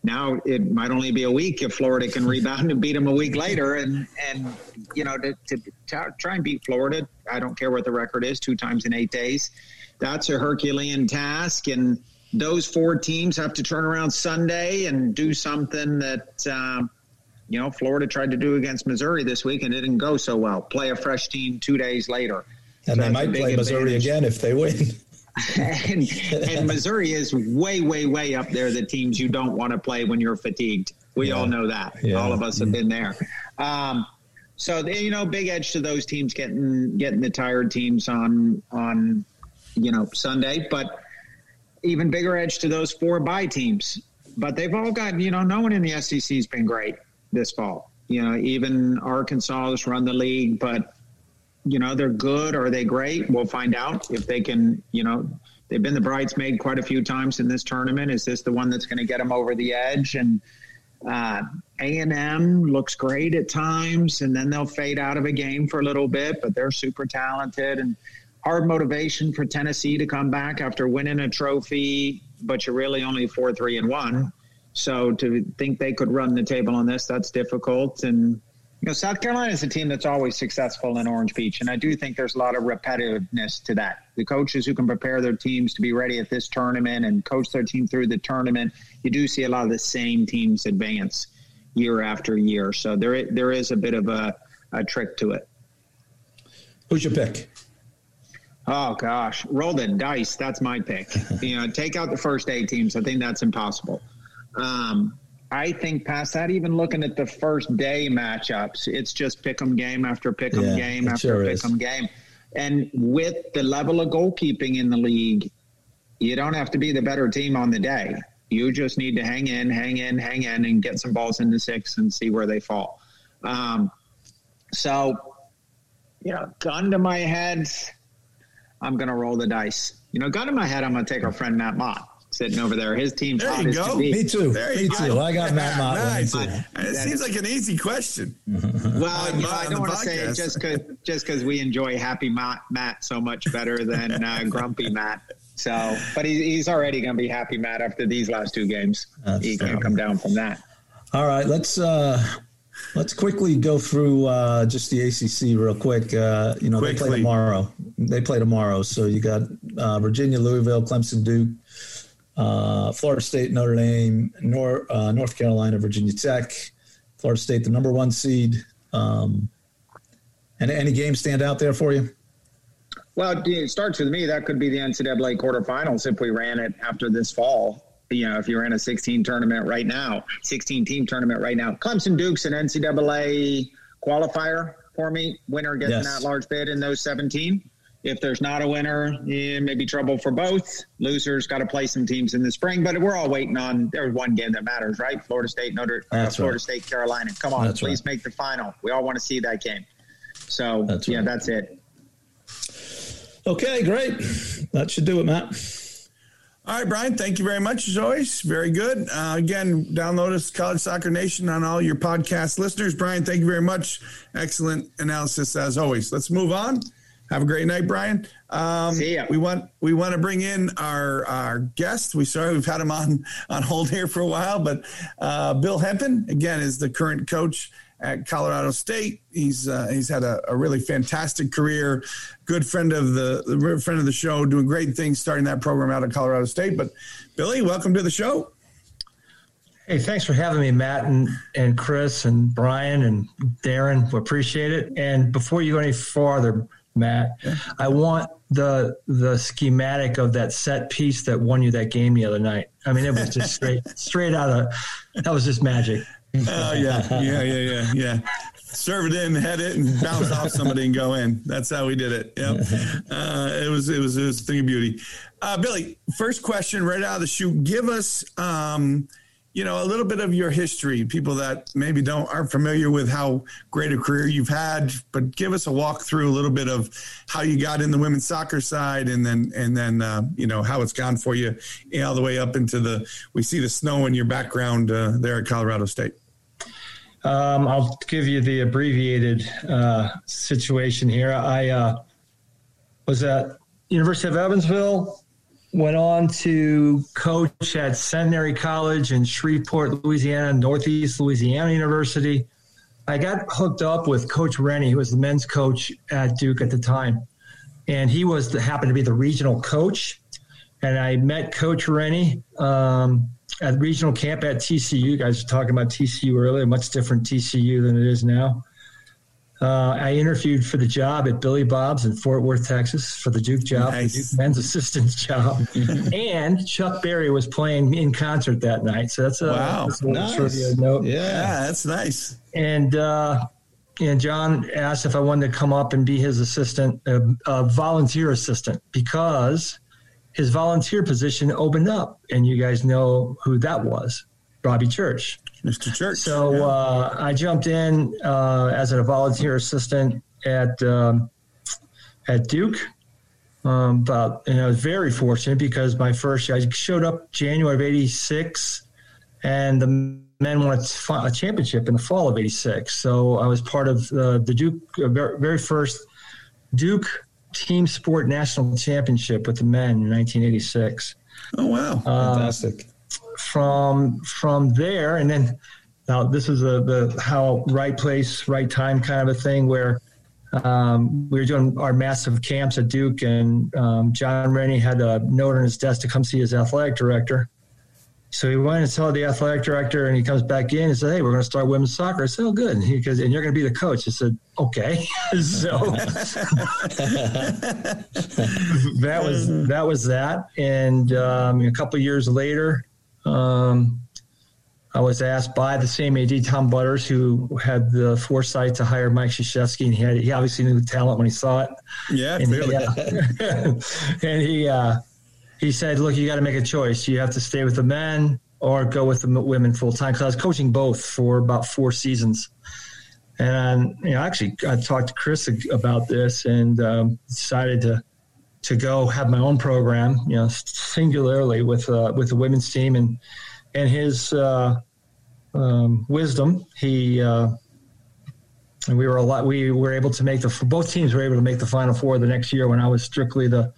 now it might only be a week if Florida can rebound and beat them a week later. And, and you know, to, to, to try and beat Florida, I don't care what the record is, two times in eight days. That's a Herculean task. And those four teams have to turn around Sunday and do something that, um, you know, Florida tried to do against Missouri this week and it didn't go so well. Play a fresh team two days later. And So they might play Missouri advantage. again if they win. <laughs> and, and Missouri is way, way, way up there. The teams you don't want to play when you're fatigued. We Yeah. all know that. Yeah. All of us have been there. Um, so they, you know, big edge to those teams getting getting the tired teams on on you know Sunday, but even bigger edge to those four bye teams. But they've all got you know no one in the SEC has been great this fall. You know, even Arkansas has run the league, but you know they're good or are they great? We'll find out if they can you know they've been the bridesmaid quite a few times in this tournament. Is this the one that's going to get them over the edge? And uh, a&m looks great at times and then they'll fade out of a game for a little bit but they're super talented and hard motivation for tennessee to come back after winning a trophy but you're really only four three and one. So to think they could run the table on this that's difficult. And you know, South Carolina is a team that's always successful in Orange Beach, and I do think there's a lot of repetitiveness to that. The coaches who can prepare their teams to be ready at this tournament and coach their team through the tournament, you do see a lot of the same teams advance year after year. So there, there is a bit of a, a trick to it. Who's your pick? Oh gosh, roll the dice. That's my pick. <laughs> you know, take out the first eight teams. I think that's impossible. Um, I think past that, even looking at the first day matchups, it's just pick 'em game after pick 'em Yeah, game after sure pick. 'em game. And with the level of goalkeeping in the league, you don't have to be the better team on the day. You just need to hang in, hang in, hang in, and get some balls in the six and see where they fall. Um, so, you know, gun to my head, I'm going to roll the dice. You know, gun to my head, I'm going to take our friend Matt Mott sitting over there. His team's There you go. Me too. there Me too. go. I got Matt Mott. nice. too. It seems like an easy question <laughs> Well, On you know, I don't want to say it just because just because we enjoy Happy Matt, Matt so much better than uh, <laughs> Grumpy Matt. So, but he, he's already going to be Happy Matt after these last two games. That's he fair. can't come down from that. All right, let's uh, let's quickly go through uh, just the ACC real quick. Uh, you know, they play tomorrow. They play tomorrow, so you got uh, Virginia, Louisville, Clemson, Duke, uh, Florida State, Notre Dame, Nor- uh, North Carolina, Virginia Tech, Florida State, the number one seed. Um, and any games stand out there for you? Well, it starts with me. That could be the NCAA quarterfinals if we ran it after this fall. You know, if you ran a 16 tournament right now, 16 team tournament right now, Clemson Duke's an NCAA qualifier for me. Winner gets yes. an at-large bid in those 17. If there's not a winner, yeah, maybe trouble for both. Losers got to play some teams in the spring, but we're all waiting on. There's one game that matters, right? Florida State, Notre, uh, Florida right. State, Carolina. Come on, that's please right. make the final. We all want to see that game. So that's yeah, right. that's it. Okay, great. That should do it, Matt. All right, Brian, thank you very much as always. Very good. Uh, again, download us, College Soccer Nation, on all your podcast listeners. Brian, thank you very much. Excellent analysis as always. Let's move on. Have a great night, Brian. Um, See ya. We want we want to bring in our our guest. We sorry we've had him on on hold here for a while, but uh, Bill Hempen again is the current coach at Colorado State. He's uh, he's had a, a, really fantastic career. Good friend of the, the friend of the show, doing great things, starting that program out at Colorado State. But Billy, welcome to the show. Hey, thanks for having me, Matt and, and Chris and Brian and Darren. We appreciate it. And before you go any farther, Matt. I want the the schematic of that set piece that won you that game the other night. I mean, it was just straight <laughs> straight out of that was just magic. Oh yeah, yeah, yeah, yeah, yeah. Serve it in, head it, and bounce off somebody and go in. That's how we did it. Yep. Uh, it was it was it was a thing of beauty. Uh, Billy, first question right out of the chute. Give us. Um, you know, a little bit of your history, people that maybe don't aren't familiar with how great a career you've had, but give us a walk through a little bit of how you got in the women's soccer side, and then and then uh, you know how it's gone for you, all the way up into the. We see the snow in your background uh, there at Colorado State. Um, I'll give you the abbreviated uh, situation here. I uh, was at University of Evansville went on to coach at Centenary College in Shreveport, Louisiana, Northeast Louisiana University. I got hooked up with Coach Rennie, who was the men's coach at Duke at the time, and he was the, happened to be the regional coach. And I met Coach Rennie um, at regional camp at TCU. You guys were talking about TCU earlier, much different TCU than it is now. Uh, I interviewed for the job at Billy Bob's in Fort Worth, Texas, for the Duke job, nice. the Duke men's assistant's <laughs> job, <laughs> and Chuck Berry was playing in concert that night. So that's a, wow, that's a nice. trivia note. Yeah. that's nice. And uh, and John asked if I wanted to come up and be his assistant, uh, a volunteer assistant, because his volunteer position opened up, and you guys know who that was, Robbie Church. Mr. Church. So yeah. uh, I jumped in uh, as a volunteer assistant at um, at Duke. Um, but and I was very fortunate because my first year I showed up January of '86, and the men won a championship in the fall of '86. So I was part of uh, the Duke uh, very first Duke team sport national championship with the men in 1986. Oh wow, uh, fantastic! From from there, and then now this is a, the how right place, right time kind of a thing where um, we were doing our massive camps at Duke, and um, John Rennie had a note on his desk to come see his athletic director. So he went and saw the athletic director, and he comes back in and said, "Hey, we're going to start women's soccer." I said, "Oh, good." And he goes, "And you're going to be the coach." I said, "Okay." <laughs> so <laughs> that was that was that, and um, a couple years later, um, I was asked by the same AD, Tom Butters, who had the foresight to hire Mike Krzyzewski, and he, had, he obviously knew the talent when he saw it. Yeah, and clearly. He, uh, <laughs> and he uh, he said, "Look, you got to make a choice. You have to stay with the men or go with the women full time." Because I was coaching both for about four seasons, and you know, actually, I talked to Chris about this and um, decided to to go have my own program, you know, singularly with uh, with the women's team and and his uh, um, wisdom. He uh, and we were a lot. We were able to make the both teams were able to make the final four the next year when I was strictly the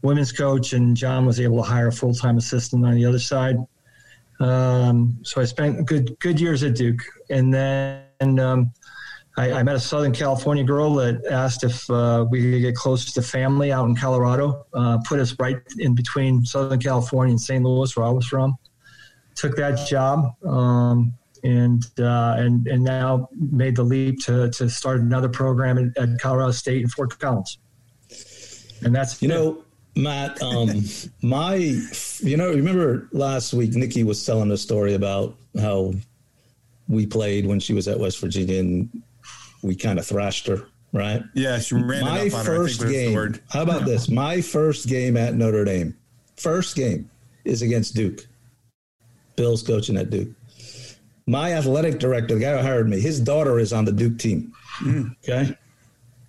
women's coach and John was able to hire a full time assistant on the other side. Um, so I spent good good years at Duke, and then um, I, I, met a Southern California girl that asked if uh, we could get close to family out in Colorado. Uh, put us right in between Southern California and St. Louis, where I was from. Took that job, um, and uh, and and now made the leap to to start another program at, at Colorado State in Fort Collins. And that's you know, Matt. Um, my, you know, remember last week Nikki was telling a story about how we played when she was at West Virginia and we kind of thrashed her, right? Yeah, she ran my it up on first her. game. How about this? <laughs> My first game at Notre Dame, first game is against Duke. Bill's coaching at Duke. My athletic director, the guy who hired me, his daughter is on the Duke team. Mm. Okay.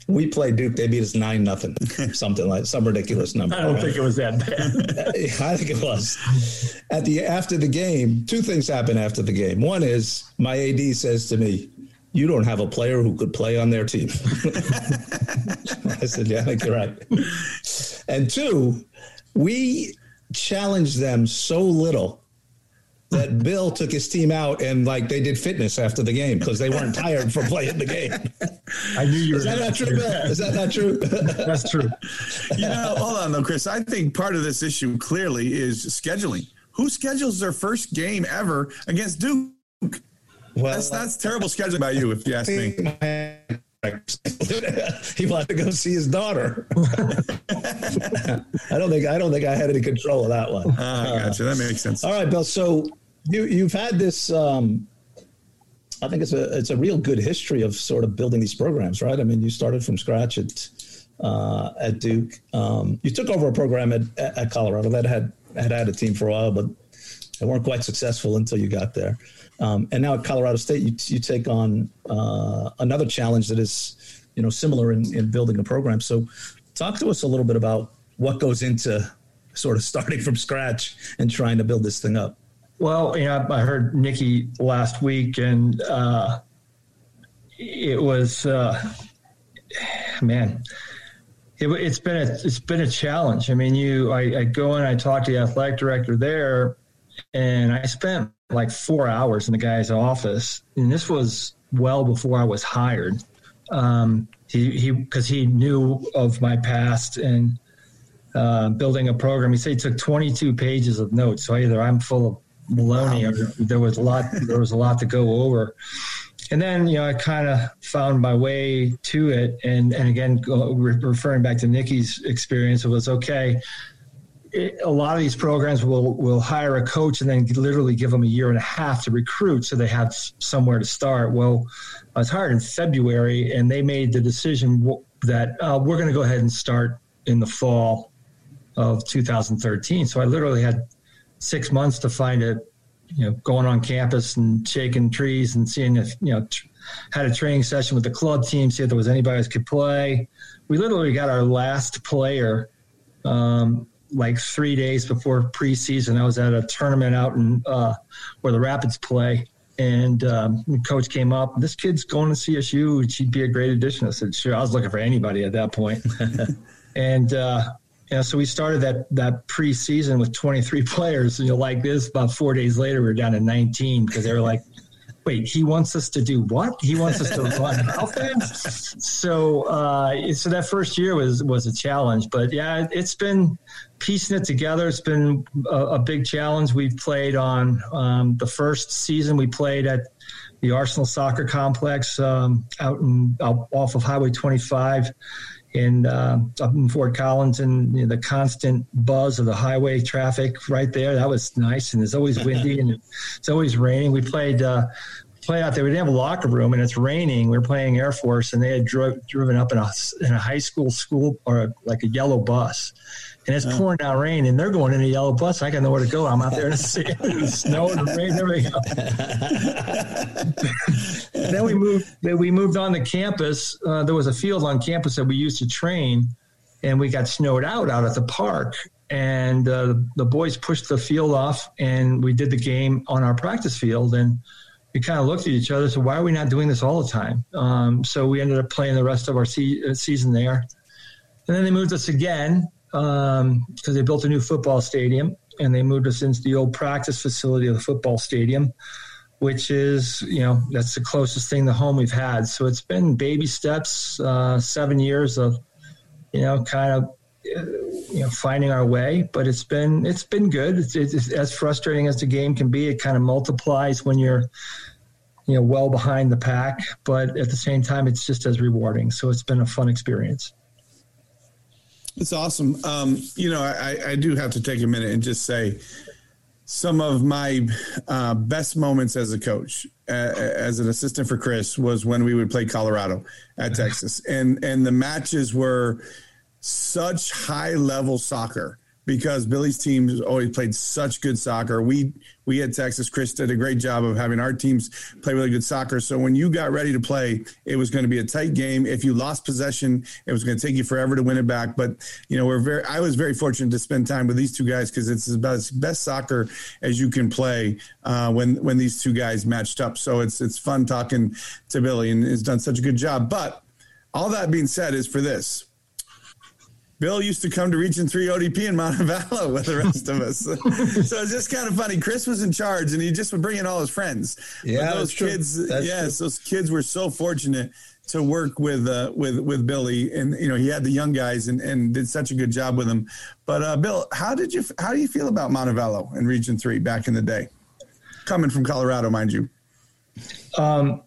We played Duke. They beat us nine nothing, <laughs> something like some ridiculous number. I don't right? think it was that bad. <laughs> I think it was. At the after the game, two things happen after the game. One is my AD says to me, "You don't have a player who could play on their team." <laughs> I said, "Yeah, I think you're right." And two, we challenged them so little that Bill took his team out and like they did fitness after the game because they weren't tired from playing the game. I knew you were. Is that not true, Bill? Is that not true? That's true. You know, hold on though, Chris. I think part of this issue clearly is scheduling. Who schedules their first game ever against Duke? Well, that's that's terrible scheduling by you, if you ask me. <laughs> he wanted to go see his daughter. <laughs> I don't think I don't think I had any control of that one. Ah, gotcha. That makes sense. All right, Bill. So you you've had this. Um, I think it's a it's a real good history of sort of building these programs, right? I mean, you started from scratch at uh, at Duke. Um, you took over a program at, at Colorado that had had had a team for a while, but they weren't quite successful until you got there. Um, and now at Colorado State, you, you take on uh, another challenge that is, you know, similar in, in building a program. So, talk to us a little bit about what goes into sort of <laughs> starting from scratch and trying to build this thing up. Well, you know, I heard Nikki last week, and uh, it was, uh, man, it, has been a it's been a challenge. I mean, you, I, I go in, I talk to the athletic director there, and I spent like four hours in the guy's office, and this was well before I was hired. Um, he he because he knew of my past and uh, building a program. He said he took 22 pages of notes. So either I'm full of baloney, wow. or there was a lot. There was a lot to go over. And then you know I kind of found my way to it, and and again referring back to Nikki's experience, it was okay. It, a lot of these programs will will hire a coach and then literally give them a year and a half to recruit, so they have somewhere to start. Well, I was hired in February, and they made the decision that uh, we're going to go ahead and start in the fall of 2013. So I literally had six months to find it, you know, going on campus and shaking trees and seeing if, you know, tr- had a training session with the club team, see if there was anybody who could play. We literally got our last player um, like three days before preseason. I was at a tournament out in uh, where the Rapids play. And um, the coach came up. This kid's going to CSU. She'd be a great addition. I said, "Sure." I was looking for anybody at that <laughs> and uh, yeah, so we started that that preseason with 23 <laughs> players. And You know, like this. About four days later, we were down to 19 because they were like, "Wait, he wants us to do what? He wants us to run <laughs> offense." So, uh, so that first year was was a challenge. But yeah, it's been piecing it together. It's been a, a big challenge. We've played on um, the first season. We played at the Arsenal Soccer Complex um, out in out off of Highway 25 in uh, up in Fort Collins and you know, the constant buzz of the highway traffic right there. That was nice. And it's always windy and it's always raining. We played uh, out there. We didn't have a locker room and it's raining. We were playing Air Force and they had driven up in a in a high school school or like a yellow bus and it's pouring down rain, and they're going in a yellow bus. I got nowhere to go. I'm out there in the, snow and the rain. There we go. <laughs> then we moved. Then we moved on to campus. Uh, there was a field on campus that we used to train, and we got snowed out out at the park. And uh, the boys pushed the field off, and we did the game on our practice field. And we kind of looked at each other. So why are we not doing this all the time? Um, so we ended up playing the rest of our se- uh, season there. And then they moved us again because um, they built a new football stadium and they moved us into the old practice facility of the football stadium, which is, you know, that's the closest thing to home we've had. So it's been baby steps, uh, seven years of, you know, kind of, uh, you know, finding our way. But it's been it's been good. It's, it's as frustrating as the game can be. It kind of multiplies when you're you know, well behind the pack, but at the same time, it's just as rewarding. So it's been a fun experience. It's awesome. Um, you know, I, I do have to take a minute and just say some of my uh, best moments as a coach, uh, as an assistant for Chris, was when we would play Colorado at <laughs> Texas, and and the matches were such high level soccer because Billy's team always played such good soccer. We we at Texas, Chris did a great job of having our teams play really good soccer. So when you got ready to play, it was going to be a tight game. If you lost possession, it was going to take you forever to win it back. But you know, we're very. I was very fortunate to spend time with these two guys because it's about as best soccer as you can play uh, when when these two guys matched up. So it's it's fun talking to Billy and has done such a good job. But all that being said, is for this Bill used to come to Region 3 ODP in Montevallo with the rest of us. <laughs> so it's just kind of funny. Chris was in charge and he just would bring in all his friends. Yeah, but those kids, that's yes, true. those kids were so fortunate to work with uh, with with Billy, and you know he had the young guys and, and did such a good job with them. But uh, Bill, how did you how do you feel about Montevallo in Region Three back in the day, coming from Colorado, mind you? Um,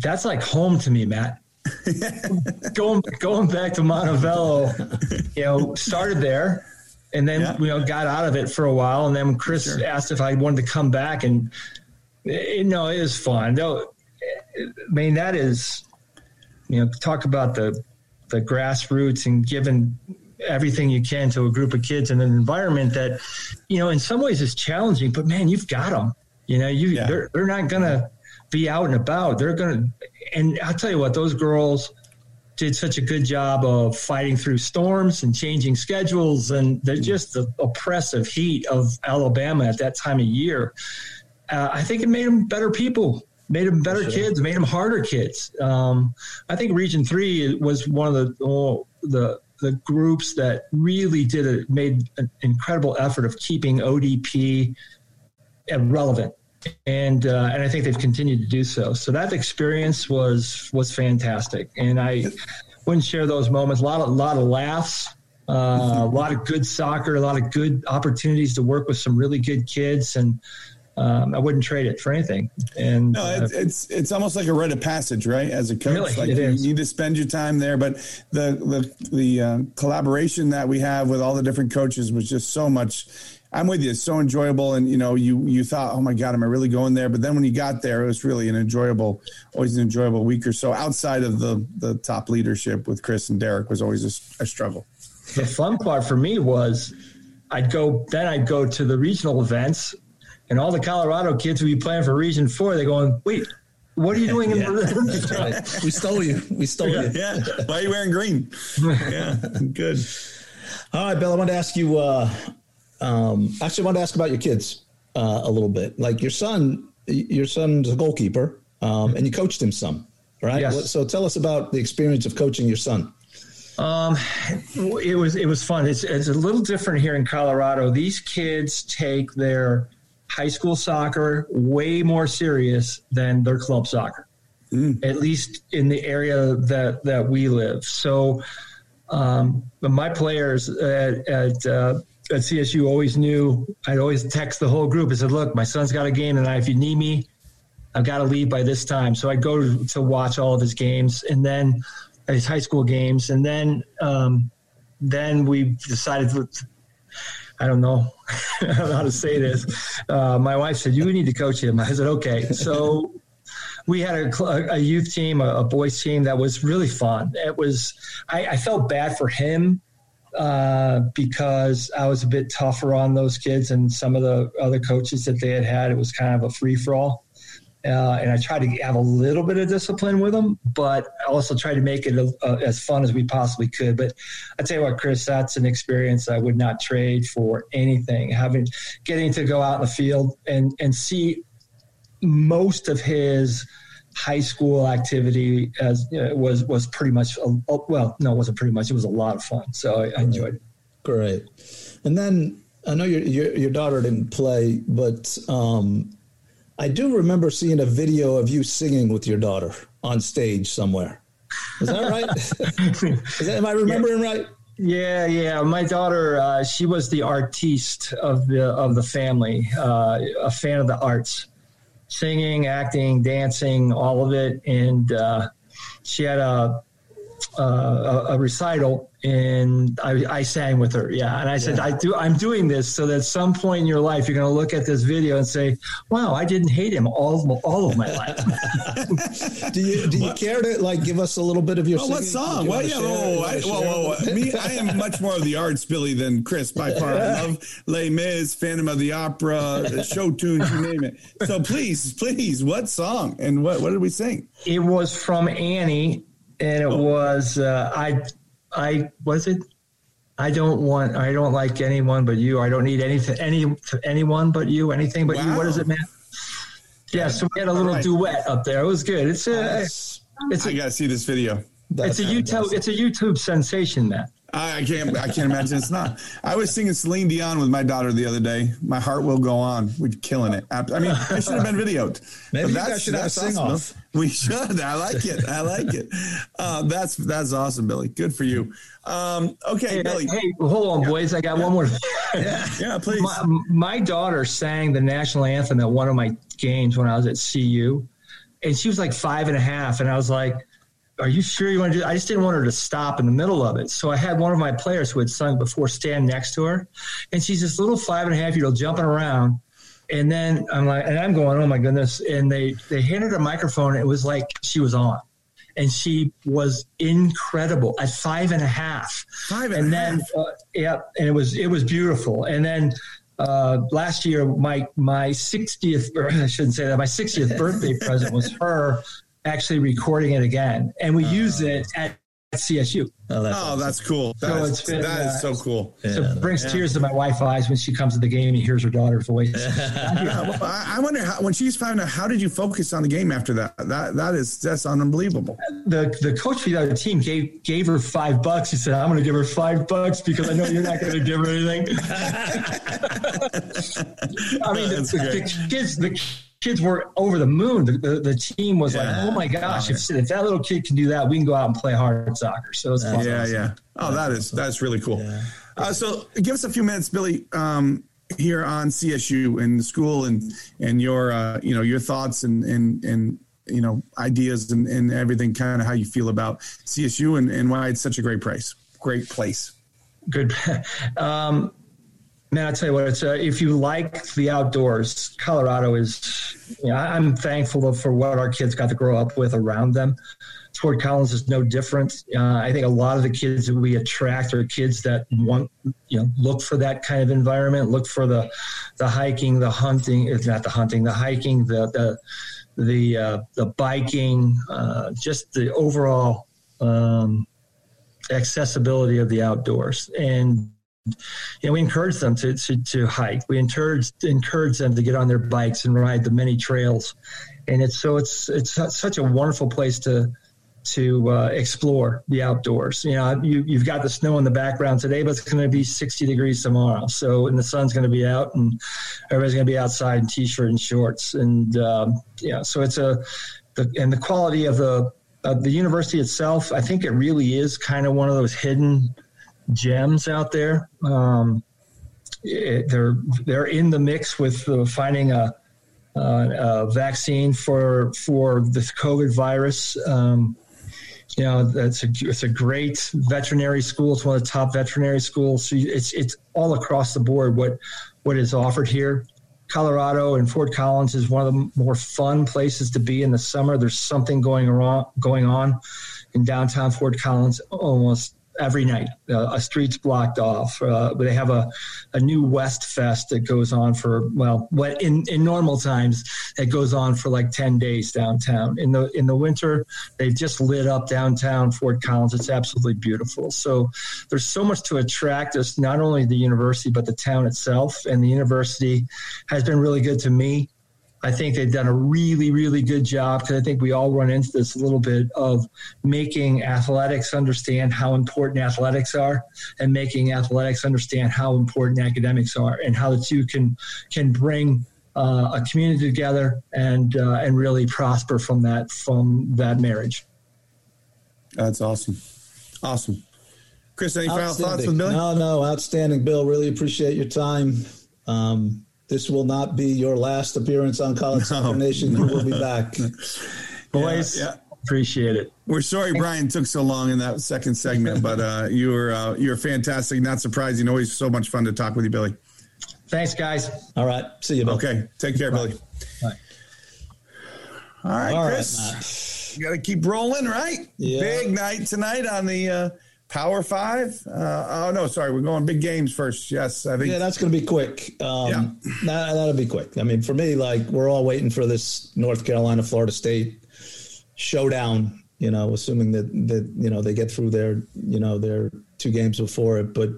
that's like home to me, Matt. <laughs> going going back to Montevallo, you know, started there, and then yeah. you know got out of it for a while, and then Chris sure. asked if I wanted to come back, and eh, you know it was fun. Though, I mean that is, you know, talk about the the grassroots and giving everything you can to a group of kids in an environment that, you know, in some ways is challenging, but man, you've got them. You know, you yeah. they're they're not gonna be out and about. They're gonna and I'll tell you what, those girls did such a good job of fighting through storms and changing schedules, and they're just the oppressive heat of Alabama at that time of year. Uh, I think it made them better people, made them better sure. kids, made them harder kids. Um, I think Region Three was one of the oh, the the groups that really did it, made an incredible effort of keeping ODP relevant and uh, and I think they've continued to do so. So that experience was was fantastic, and I wouldn't share those moments. A lot of lot of laughs, uh, a lot of good soccer, a lot of good opportunities to work with some really good kids, and um, I wouldn't trade it for anything. And no, it's, uh, it's, it's almost like a rite of passage, right? As a coach, really, like you is. need to spend your time there. But the the the uh, collaboration that we have with all the different coaches was just so much I'm with you. It's so enjoyable, and you know, you you thought, oh my god, am I really going there? But then when you got there, it was really an enjoyable, always an enjoyable week or so. Outside of the the top leadership with Chris and Derek was always a, a struggle. The fun part for me was, I'd go then I'd go to the regional events, and all the Colorado kids would be playing for Region Four. They're going, wait, what are you doing yeah. in the <laughs> room? We stole you. We stole yeah, you. Yeah. Why are you wearing green? <laughs> yeah. Good. All right, Bill. I want to ask you. Uh, um, actually, I want to ask about your kids uh, a little bit. Like your son, your son's a goalkeeper, um, and you coached him some, right? Yes. So tell us about the experience of coaching your son. Um, it was it was fun. It's it's a little different here in Colorado. These kids take their high school soccer way more serious than their club soccer. Mm. At least in the area that that we live. So, um, my players at, at uh, at CSU always knew I'd always text the whole group and said, "Look, my son's got a game tonight. If you need me, I've got to leave by this time." So I'd go to, watch all of his games, and then his high school games, and then um, then we decided. To, I don't know. <laughs> I don't know how to say this. Uh, my wife said, "You need to coach him." I said, "Okay." So we had a, a youth team, a, a, boys team that was really fun. It was. I, I felt bad for him uh, because I was a bit tougher on those kids and some of the other coaches that they had had. It was kind of a free for all. Uh, and I tried to have a little bit of discipline with them, but I also tried to make it a, a, as fun as we possibly could. But I tell you what, Chris, that's an experience I would not trade for anything. Having getting to go out in the field and and see most of his high school activity as uh, was was pretty much a, well no it wasn't pretty much it was a lot of fun so I, I enjoyed it. Great. And then I know your, your, your daughter didn't play but um, I do remember seeing a video of you singing with your daughter on stage somewhere. Is that right? <laughs> Is that, am I remembering yeah. right? Yeah, yeah. My daughter, uh, she was the artiste of the of the family, uh, a fan of the arts singing, acting, dancing, all of it. And uh, she had a, Uh, a, a recital and I, I, sang with her. Yeah. And I said, yeah. I do, I'm doing this so that at some point in your life, you're going to look at this video and say, wow, I didn't hate him all, all of my life. <laughs> do you, do you care to like give us a little bit of your oh, what song? Well, yeah. Oh, I, whoa, whoa, whoa. Me, I am much more of the arts Billy than Chris by far. I <laughs> love Les Mis, Phantom of the Opera, show tunes, you name it. So please, please, what song and what, what did we sing? It was from Annie and it oh. was, uh, I, I was it. I don't want. I don't like anyone but you. I don't need anything. Any anyone but you. Anything but wow. you. What is it, man? Yeah. So we had a little right. duet up there. It was good. It's a. It's. a, I gotta see this video. That's it's a YouTube. It's a YouTube sensation, man. I can't. I can't imagine it's not. I was singing Celine Dion with my daughter the other day. My heart will go on. We're killing it. I mean, it should have been videoed. Maybe you guys should have a sing awesome. off. We should. I like it. I like it. Uh, that's that's awesome, Billy. Good for you. Um, okay, hey, Billy. Hey, hold on, yeah. boys. I got yeah. one more. yeah, yeah, please. My, my daughter sang the national anthem at one of my games when I was at CU, and she was like five and a half, and I was like are you sure you want to do I just didn't want her to stop in the middle of it. So I had one of my players who had sung before stand next to her. And she's this little five and a half year old jumping around. And then I'm like, and I'm going, oh my goodness. And they, they handed her a microphone. And it was like she was on. And she was incredible at five and a half. Five and, and then, half. Uh, yeah, and it was it was beautiful. And then uh, last year, my my 60th, <laughs> I shouldn't say that, my 60th birthday present was her actually recording it again, and we uh, use it at CSU. Oh, that's, oh, awesome. that's cool. That, so is, been, that uh, is so cool. So it brings yeah. tears to my wife's eyes when she comes to the game and hears her daughter's voice. <laughs> well, I wonder how, when she's found out, how did you focus on the game after that? That that is that's unbelievable. The the coach for the other team gave gave her five bucks. He said, "I'm going to give her five bucks because I know you're not going to give her anything." <laughs> <laughs> I mean, the, the, kids the kids were over the moon. The, the, the team was yeah. like, "Oh my gosh! If, if that little kid can do that, we can go out and play hard soccer." So it's fun. Yeah, yeah. Oh, that is that's really cool. Yeah. Uh, so, give us a few minutes, Billy, um, here on CSU and the school, and and your uh, you know your thoughts and and and you know ideas and, and everything, kind of how you feel about CSU and, and why it's such a great place, great place. Good. <laughs> Um, Man, I tell you what, it's uh, if you like the outdoors, Colorado is. You know, I'm thankful for what our kids got to grow up with around them. Fort Collins is no different. Uh, I think a lot of the kids that we attract are kids that want, you know, look for that kind of environment, look for the, the hiking, the hunting, It's not the hunting, the hiking, the the the uh, the biking, uh, just the overall um, accessibility of the outdoors and you know, we encourage them to, to, to hike. We encourage encourage them to get on their bikes and ride the many trails, and it's so it's it's such a wonderful place to to uh, explore the outdoors. You know, you, you've got the snow in the background today, but it's going to be 60 degrees tomorrow. So, and the sun's going to be out, and everybody's going to be outside in t-shirt and shorts. And um, yeah, so it's a the, and the quality of the of the university itself. I think it really is kind of one of those hidden gems out there. Um, it, they're they're in the mix with uh, finding a, a, vaccine for for the COVID virus. Um, you know, that's a it's a great veterinary school. It's one of the top veterinary schools. So it's it's all across the board what what is offered here. Colorado and Fort Collins is one of the more fun places to be in the summer. There's something going around going on in downtown Fort Collins almost every night. Uh, a street's blocked off. Uh, they have a, a new West Fest that goes on for well, what in, in normal times it goes on for like ten days downtown. In the in the winter, they've just lit up downtown Fort Collins. It's absolutely beautiful. So there's so much to attract us, not only the university but the town itself. And the university has been really good to me. I think they've done a really, really good job because I think we all run into this a little bit of making athletics understand how important athletics are and making athletics understand how important academics are and how the two can can bring uh, a community together and uh, and really prosper from that from that marriage. That's awesome, awesome. Chris, any final thoughts with Billy? No, no, outstanding, Bill. Really appreciate your time. Um, this will not be your last appearance on College Soccer Nation. You will be <laughs> back. Boys, Yeah, yeah. appreciate it. We're sorry Brian took so long in that second segment, but uh, you were uh, you're fantastic. Not surprising. Always so much fun to talk with you, Billy. Thanks, guys. All right. See you, Bill. Okay, take care, Billy. Bye. All right, All right, Chris. Matt. you got to keep rolling, right? Yeah. Big night tonight on the uh, Power Five. Uh, oh no, sorry, we're going big games first. Yes, I think. Yeah, that's going to be quick. Um, Yeah. that, that'll be quick. I mean, for me, like we're all waiting for this North Carolina Florida State showdown. You know, assuming that that you know they get through their you know their two games before it. But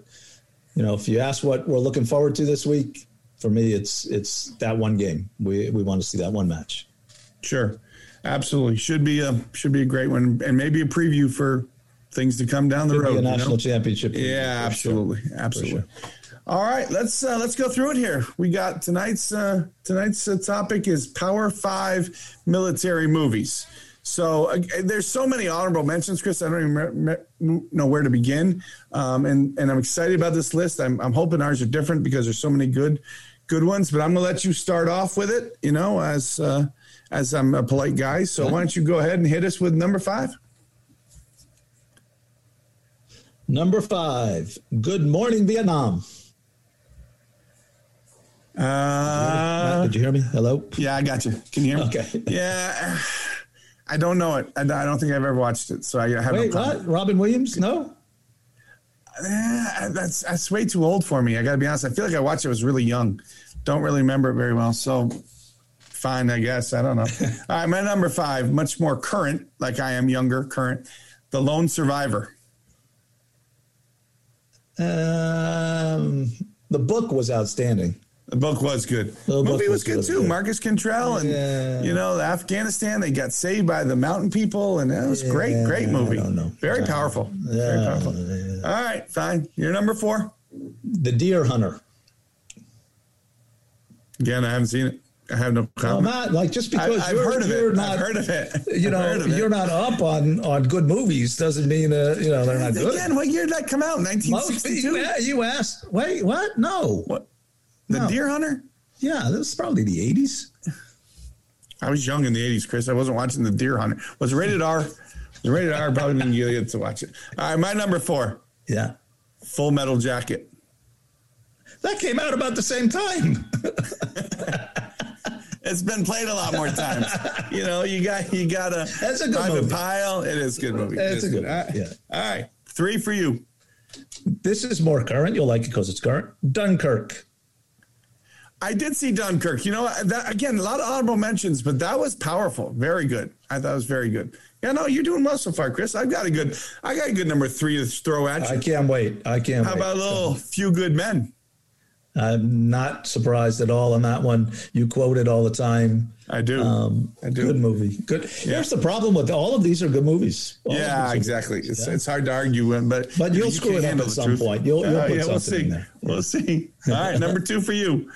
you know, if you ask what we're looking forward to this week, for me, it's it's that one game. We we want to see that one match. Sure, absolutely. Should be a should be a great one, and maybe a preview for things to come down the road. a you know? national championship. Yeah, for sure. absolutely, absolutely. All right, let's uh, let's go through it here. We got tonight's uh, tonight's uh, topic is Power Five military movies. So uh, there's so many honorable mentions, Chris. I don't even re- re- know where to begin, um, and and I'm excited about this list. I'm I'm hoping ours are different because there's so many good good ones. But I'm gonna let you start off with it. You know, as uh, as I'm a polite guy. So why don't you go ahead and hit us with number five? Number five. Good morning, Vietnam. Uh, did you hear me? Hello. Yeah, I got you. Can you hear me? Okay. Yeah, I don't know it. I, don't think I've ever watched it, so I have Wait, no what? Robin Williams? No. Eh, that's that's way too old for me. I got to be honest. I feel like I watched it. I was really young. Don't really remember it very well. So fine, I guess. I don't know. <laughs> All right, my number five, much more current, like I am younger, current. The Lone Survivor. Um, the book was outstanding. The book was good. The movie was was good good, too. yeah. Marcus Luttrell and Yeah. you know Afghanistan. They got saved by the mountain people, and it was great. Yeah, Great I movie. Very Yeah. powerful. Very powerful. All right, fine. You're number four. The Deer Hunter. Again, I haven't seen it. I have no Well, comment. Matt, like just because I've you're, heard of it. not, I've heard of it. <laughs> you know, you're not up on on good movies doesn't mean uh, you know they're not good. Again, what year did that come out? Most- 1962. yeah, you asked. Wait, what? No. What? The No. Deer Hunter? Yeah, this is probably the '80s. I was young in the 80s, Chris. I wasn't watching The Deer Hunter. Was it rated R? The rated R probably didn't get to watch it. All right, my number four, Yeah, Full Metal Jacket. that came out about the same time. <laughs> It's been played a lot more times. <laughs> you know, you got you got a That's a good movie. Pyle. It is a good movie. Is a good All right. movie, yeah. All right, three for you. this is more current. You'll like it because it's current. Dunkirk. I did see Dunkirk. You know, that again, a lot of honorable mentions, but that was powerful. Very good. I thought it was very good. Yeah, no, you're doing well so far, Chris. I've got a good, I got a good number three to throw at you. I can't wait. I can't How wait. about a little few good men? I'm not surprised at all on that one. You quote it all the time. I do. Um, I do. Good movie. Good. Here's the problem with all of these are good movies. All Yeah, exactly. It's, it's hard to argue, with, but But you'll you screw it up at some truth. point. You'll- you'll Uh, put yeah, we'll something see. in there. We'll see. All right, number two for you.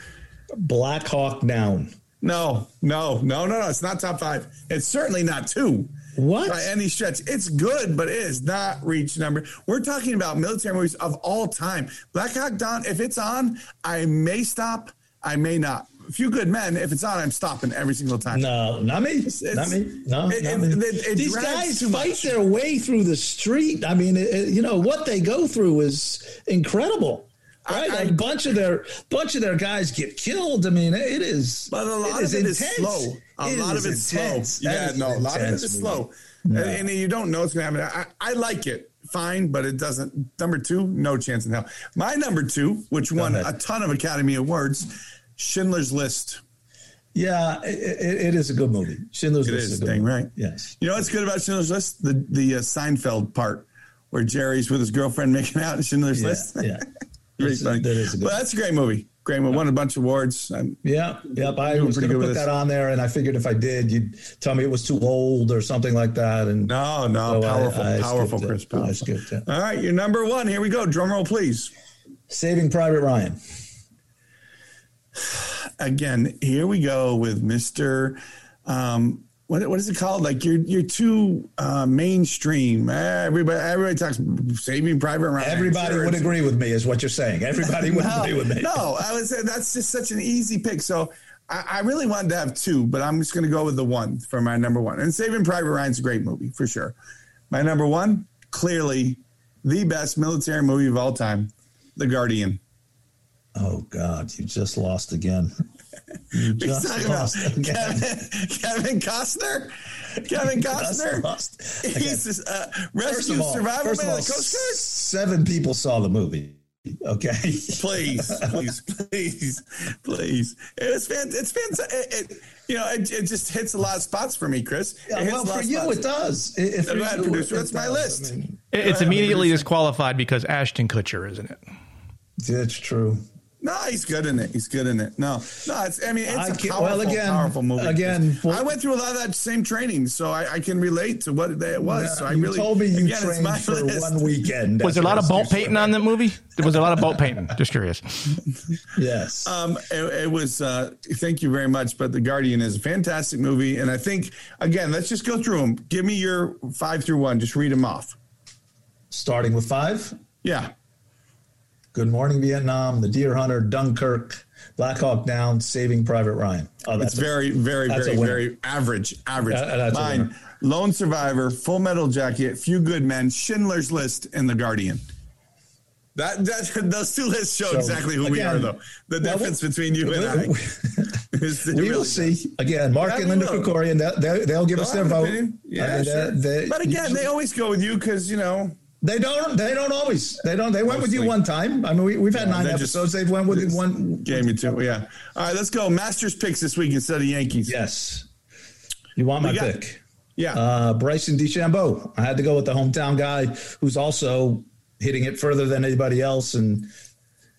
Black Hawk Down. No, no, no, no, no. It's not top five. It's certainly not two. What? By any stretch. It's good, but it is not reach number. We're talking about military movies of all time. Black Hawk Down, if it's on, I may stop. I may not. A few good men, if it's on, I'm stopping every single time. No, not me. it's- not me. No, it- not it- me. it- it These guys fight much. their way through the street. I mean, it, it- you know what they go through is incredible. Right, I- a bunch of their bunch of their guys get killed. I mean, it is. But a lot of it is slow. A It lot of it's intense. slow. That Yeah, no, a lot of it is is slow. And, and you don't know it's going to happen. I, I like it, fine, but it doesn't. Number two, no chance in hell. My number two, which won ahead. a ton of Academy Awards, Schindler's List. Yeah, it, it, it is a good movie. Schindler's It List is, a good dang movie. right. Yes. You know what's good about Schindler's List? The the uh, Seinfeld part where Jerry's with his girlfriend <laughs> making out in Schindler's Yeah. List. Yeah. <laughs> Really funny. that is a but that's a great movie. Movie. Won a bunch of awards. Um, Yeah, yep. I was going to put that on there, and I figured if I did, you'd tell me it was too old or something like that. And no, no, so powerful, I powerful, skipped it. Chris. I Powerful. skipped it. All right, you're number one. Here we go. Drum roll, please. Saving Private Ryan. <sighs> again, here we go with Mr. Um, what what is it called? Like you're you're too uh, mainstream. Everybody everybody talks Saving Private Ryan. Everybody would agree with me, is what you're saying. Everybody would <laughs> no, agree with me. No, I would say that's just such an easy pick. So I, I really wanted to have two, but I'm just going to go with the one for my number one. And Saving Private Ryan's a great movie for sure. My number one, clearly the best military movie of all time, The Guardian. Oh God, you just lost again. <laughs> You <laughs> He's just talking about lost again. Kevin, Kevin Costner. Kevin Just Costner. lost. <laughs> He's this uh, First rescue of all, survival first of man all, of the Coast Guard. seven people saw the movie. Okay, <laughs> please, please, please, please. It's fan, it's fantastic. It, it, you know, it, it just hits a lot of spots for me, Chris. It Yeah, well, for you spots. it does. If Go for ahead, you, producer. it my does. list. I mean, It's immediately disqualified because Ashton Kutcher, isn't it? That's true. No, he's good in it. He's good in it. No, no, it's. I mean, it's I a can't- powerful, well, again- powerful movie. again, well- I went through a lot of that same training, so I, I can relate to what it was. so I you really told me you again, trained for <laughs> list. one weekend. Was there a lot of That's boat painting on that movie? There was a lot of boat painting. Just curious. <laughs> Yes. Um, it, it was. Uh, thank you very much. But The Guardian is a fantastic movie, and I think again, let's just go through them. Give me your five through one. Just read them off. Starting with five. Yeah. Good Morning Vietnam, The Deer Hunter, Dunkirk, Black Hawk Down, Saving Private Ryan. Oh, It's that's a- very, very, that's very, very average. Average. Uh, Mine. Lone Survivor, Full Metal Jacket, Few Good Men, Schindler's List, and The Guardian. That that those two lists show So, exactly who we are, though. The well, difference between you and I. <laughs> is we really- will see. Again, Mark Yeah, and Linda. Krikorian, they, they, they'll give us their vote. Yeah, I mean, sure. they- they- but again, they always go with you because you know They don't. They don't always. They don't. They went with you one time. I mean, we, we've had nine they just- episodes. They've went with you one. Game you two, yeah. All right, let's go. Masters picks this week instead of Yankees. Yes. You want my got- pick? Yeah. Uh, Bryson DeChambeau. I had to go with the hometown guy who's also hitting it further than anybody else, and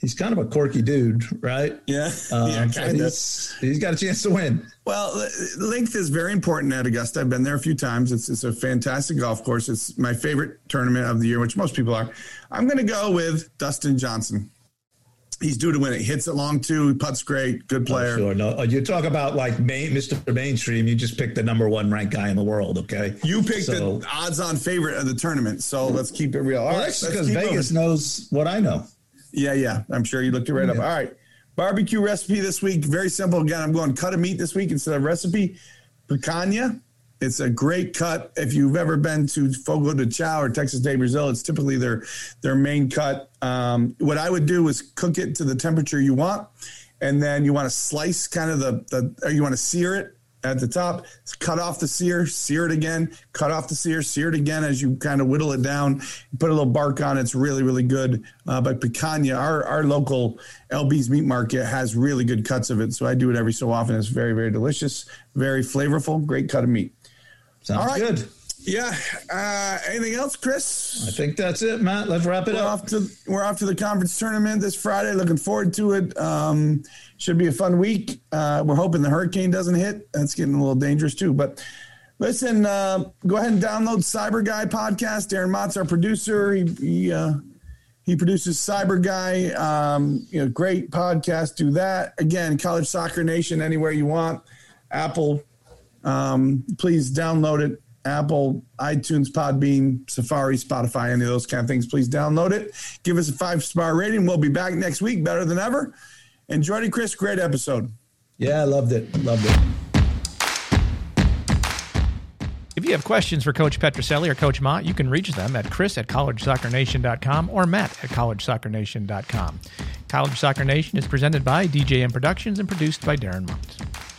he's kind of a quirky dude, right? yeah. <laughs> Um, yeah, kind of. he's, he's got a chance to win. Well, length is very important at Augusta. I've been there a few times. It's, it's a fantastic golf course. It's my favorite tournament of the year, which most people are. I'm going to go with Dustin Johnson. He's due to win it. He hits it long too. He puts great. Good player. Sure. No, uh, you talk about like main, Mr. Mainstream. You just picked the number one ranked guy in the world. Okay. You picked So- the odds-on favorite of the tournament, so let's keep it real. All Well, right, that's because Vegas moving. knows what I know. Yeah, yeah. I'm sure you looked it right up. All right. Barbecue recipe this week. Very simple. Again, I'm going cut of meat this week instead of recipe. Picanha. It's a great cut. If you've ever been to Fogo de Chao or Texas de Brazil, it's typically their their main cut. Um, what I would do is cook it to the temperature you want, and then you want to slice kind of the, the or you want to sear it at the top. Cut off the sear, sear it again. Cut off the sear, sear it again as you kind of whittle it down. Put a little bark on it. It's really really good. Uh, but picanha, our our local LB's meat market has really good cuts of it, so I do it every so often. It's very very delicious, very flavorful, great cut of meat. Sounds right. good. Yeah. Uh, anything else, Chris? I think that's it, Matt. Let's wrap it We're up. off to we're off to the conference tournament this Friday. Looking forward to it. Um, should be a fun week. Uh, we're hoping the hurricane doesn't hit. That's getting a little dangerous too. But listen, uh, go ahead and download Cyber Guy podcast. Darren Mott's our producer. He he, uh, he produces Cyber Guy. Um, you know, great podcast. Do that again. College Soccer Nation anywhere you want. Apple. Um, please download it. Apple, iTunes, Podbean, Safari, Spotify, any of those kind of things. Please download it. Give us a five star rating. We'll be back next week, better than ever. And Jordy, Chris, great episode. Yeah, I loved it. Loved it. If you have questions for Coach Petrucelli or Coach Mott, you can reach them at chris at collegesoccernation.com or matt at collegesoccernation.com. College Soccer Nation is presented by DJM Productions and produced by Darren Mott.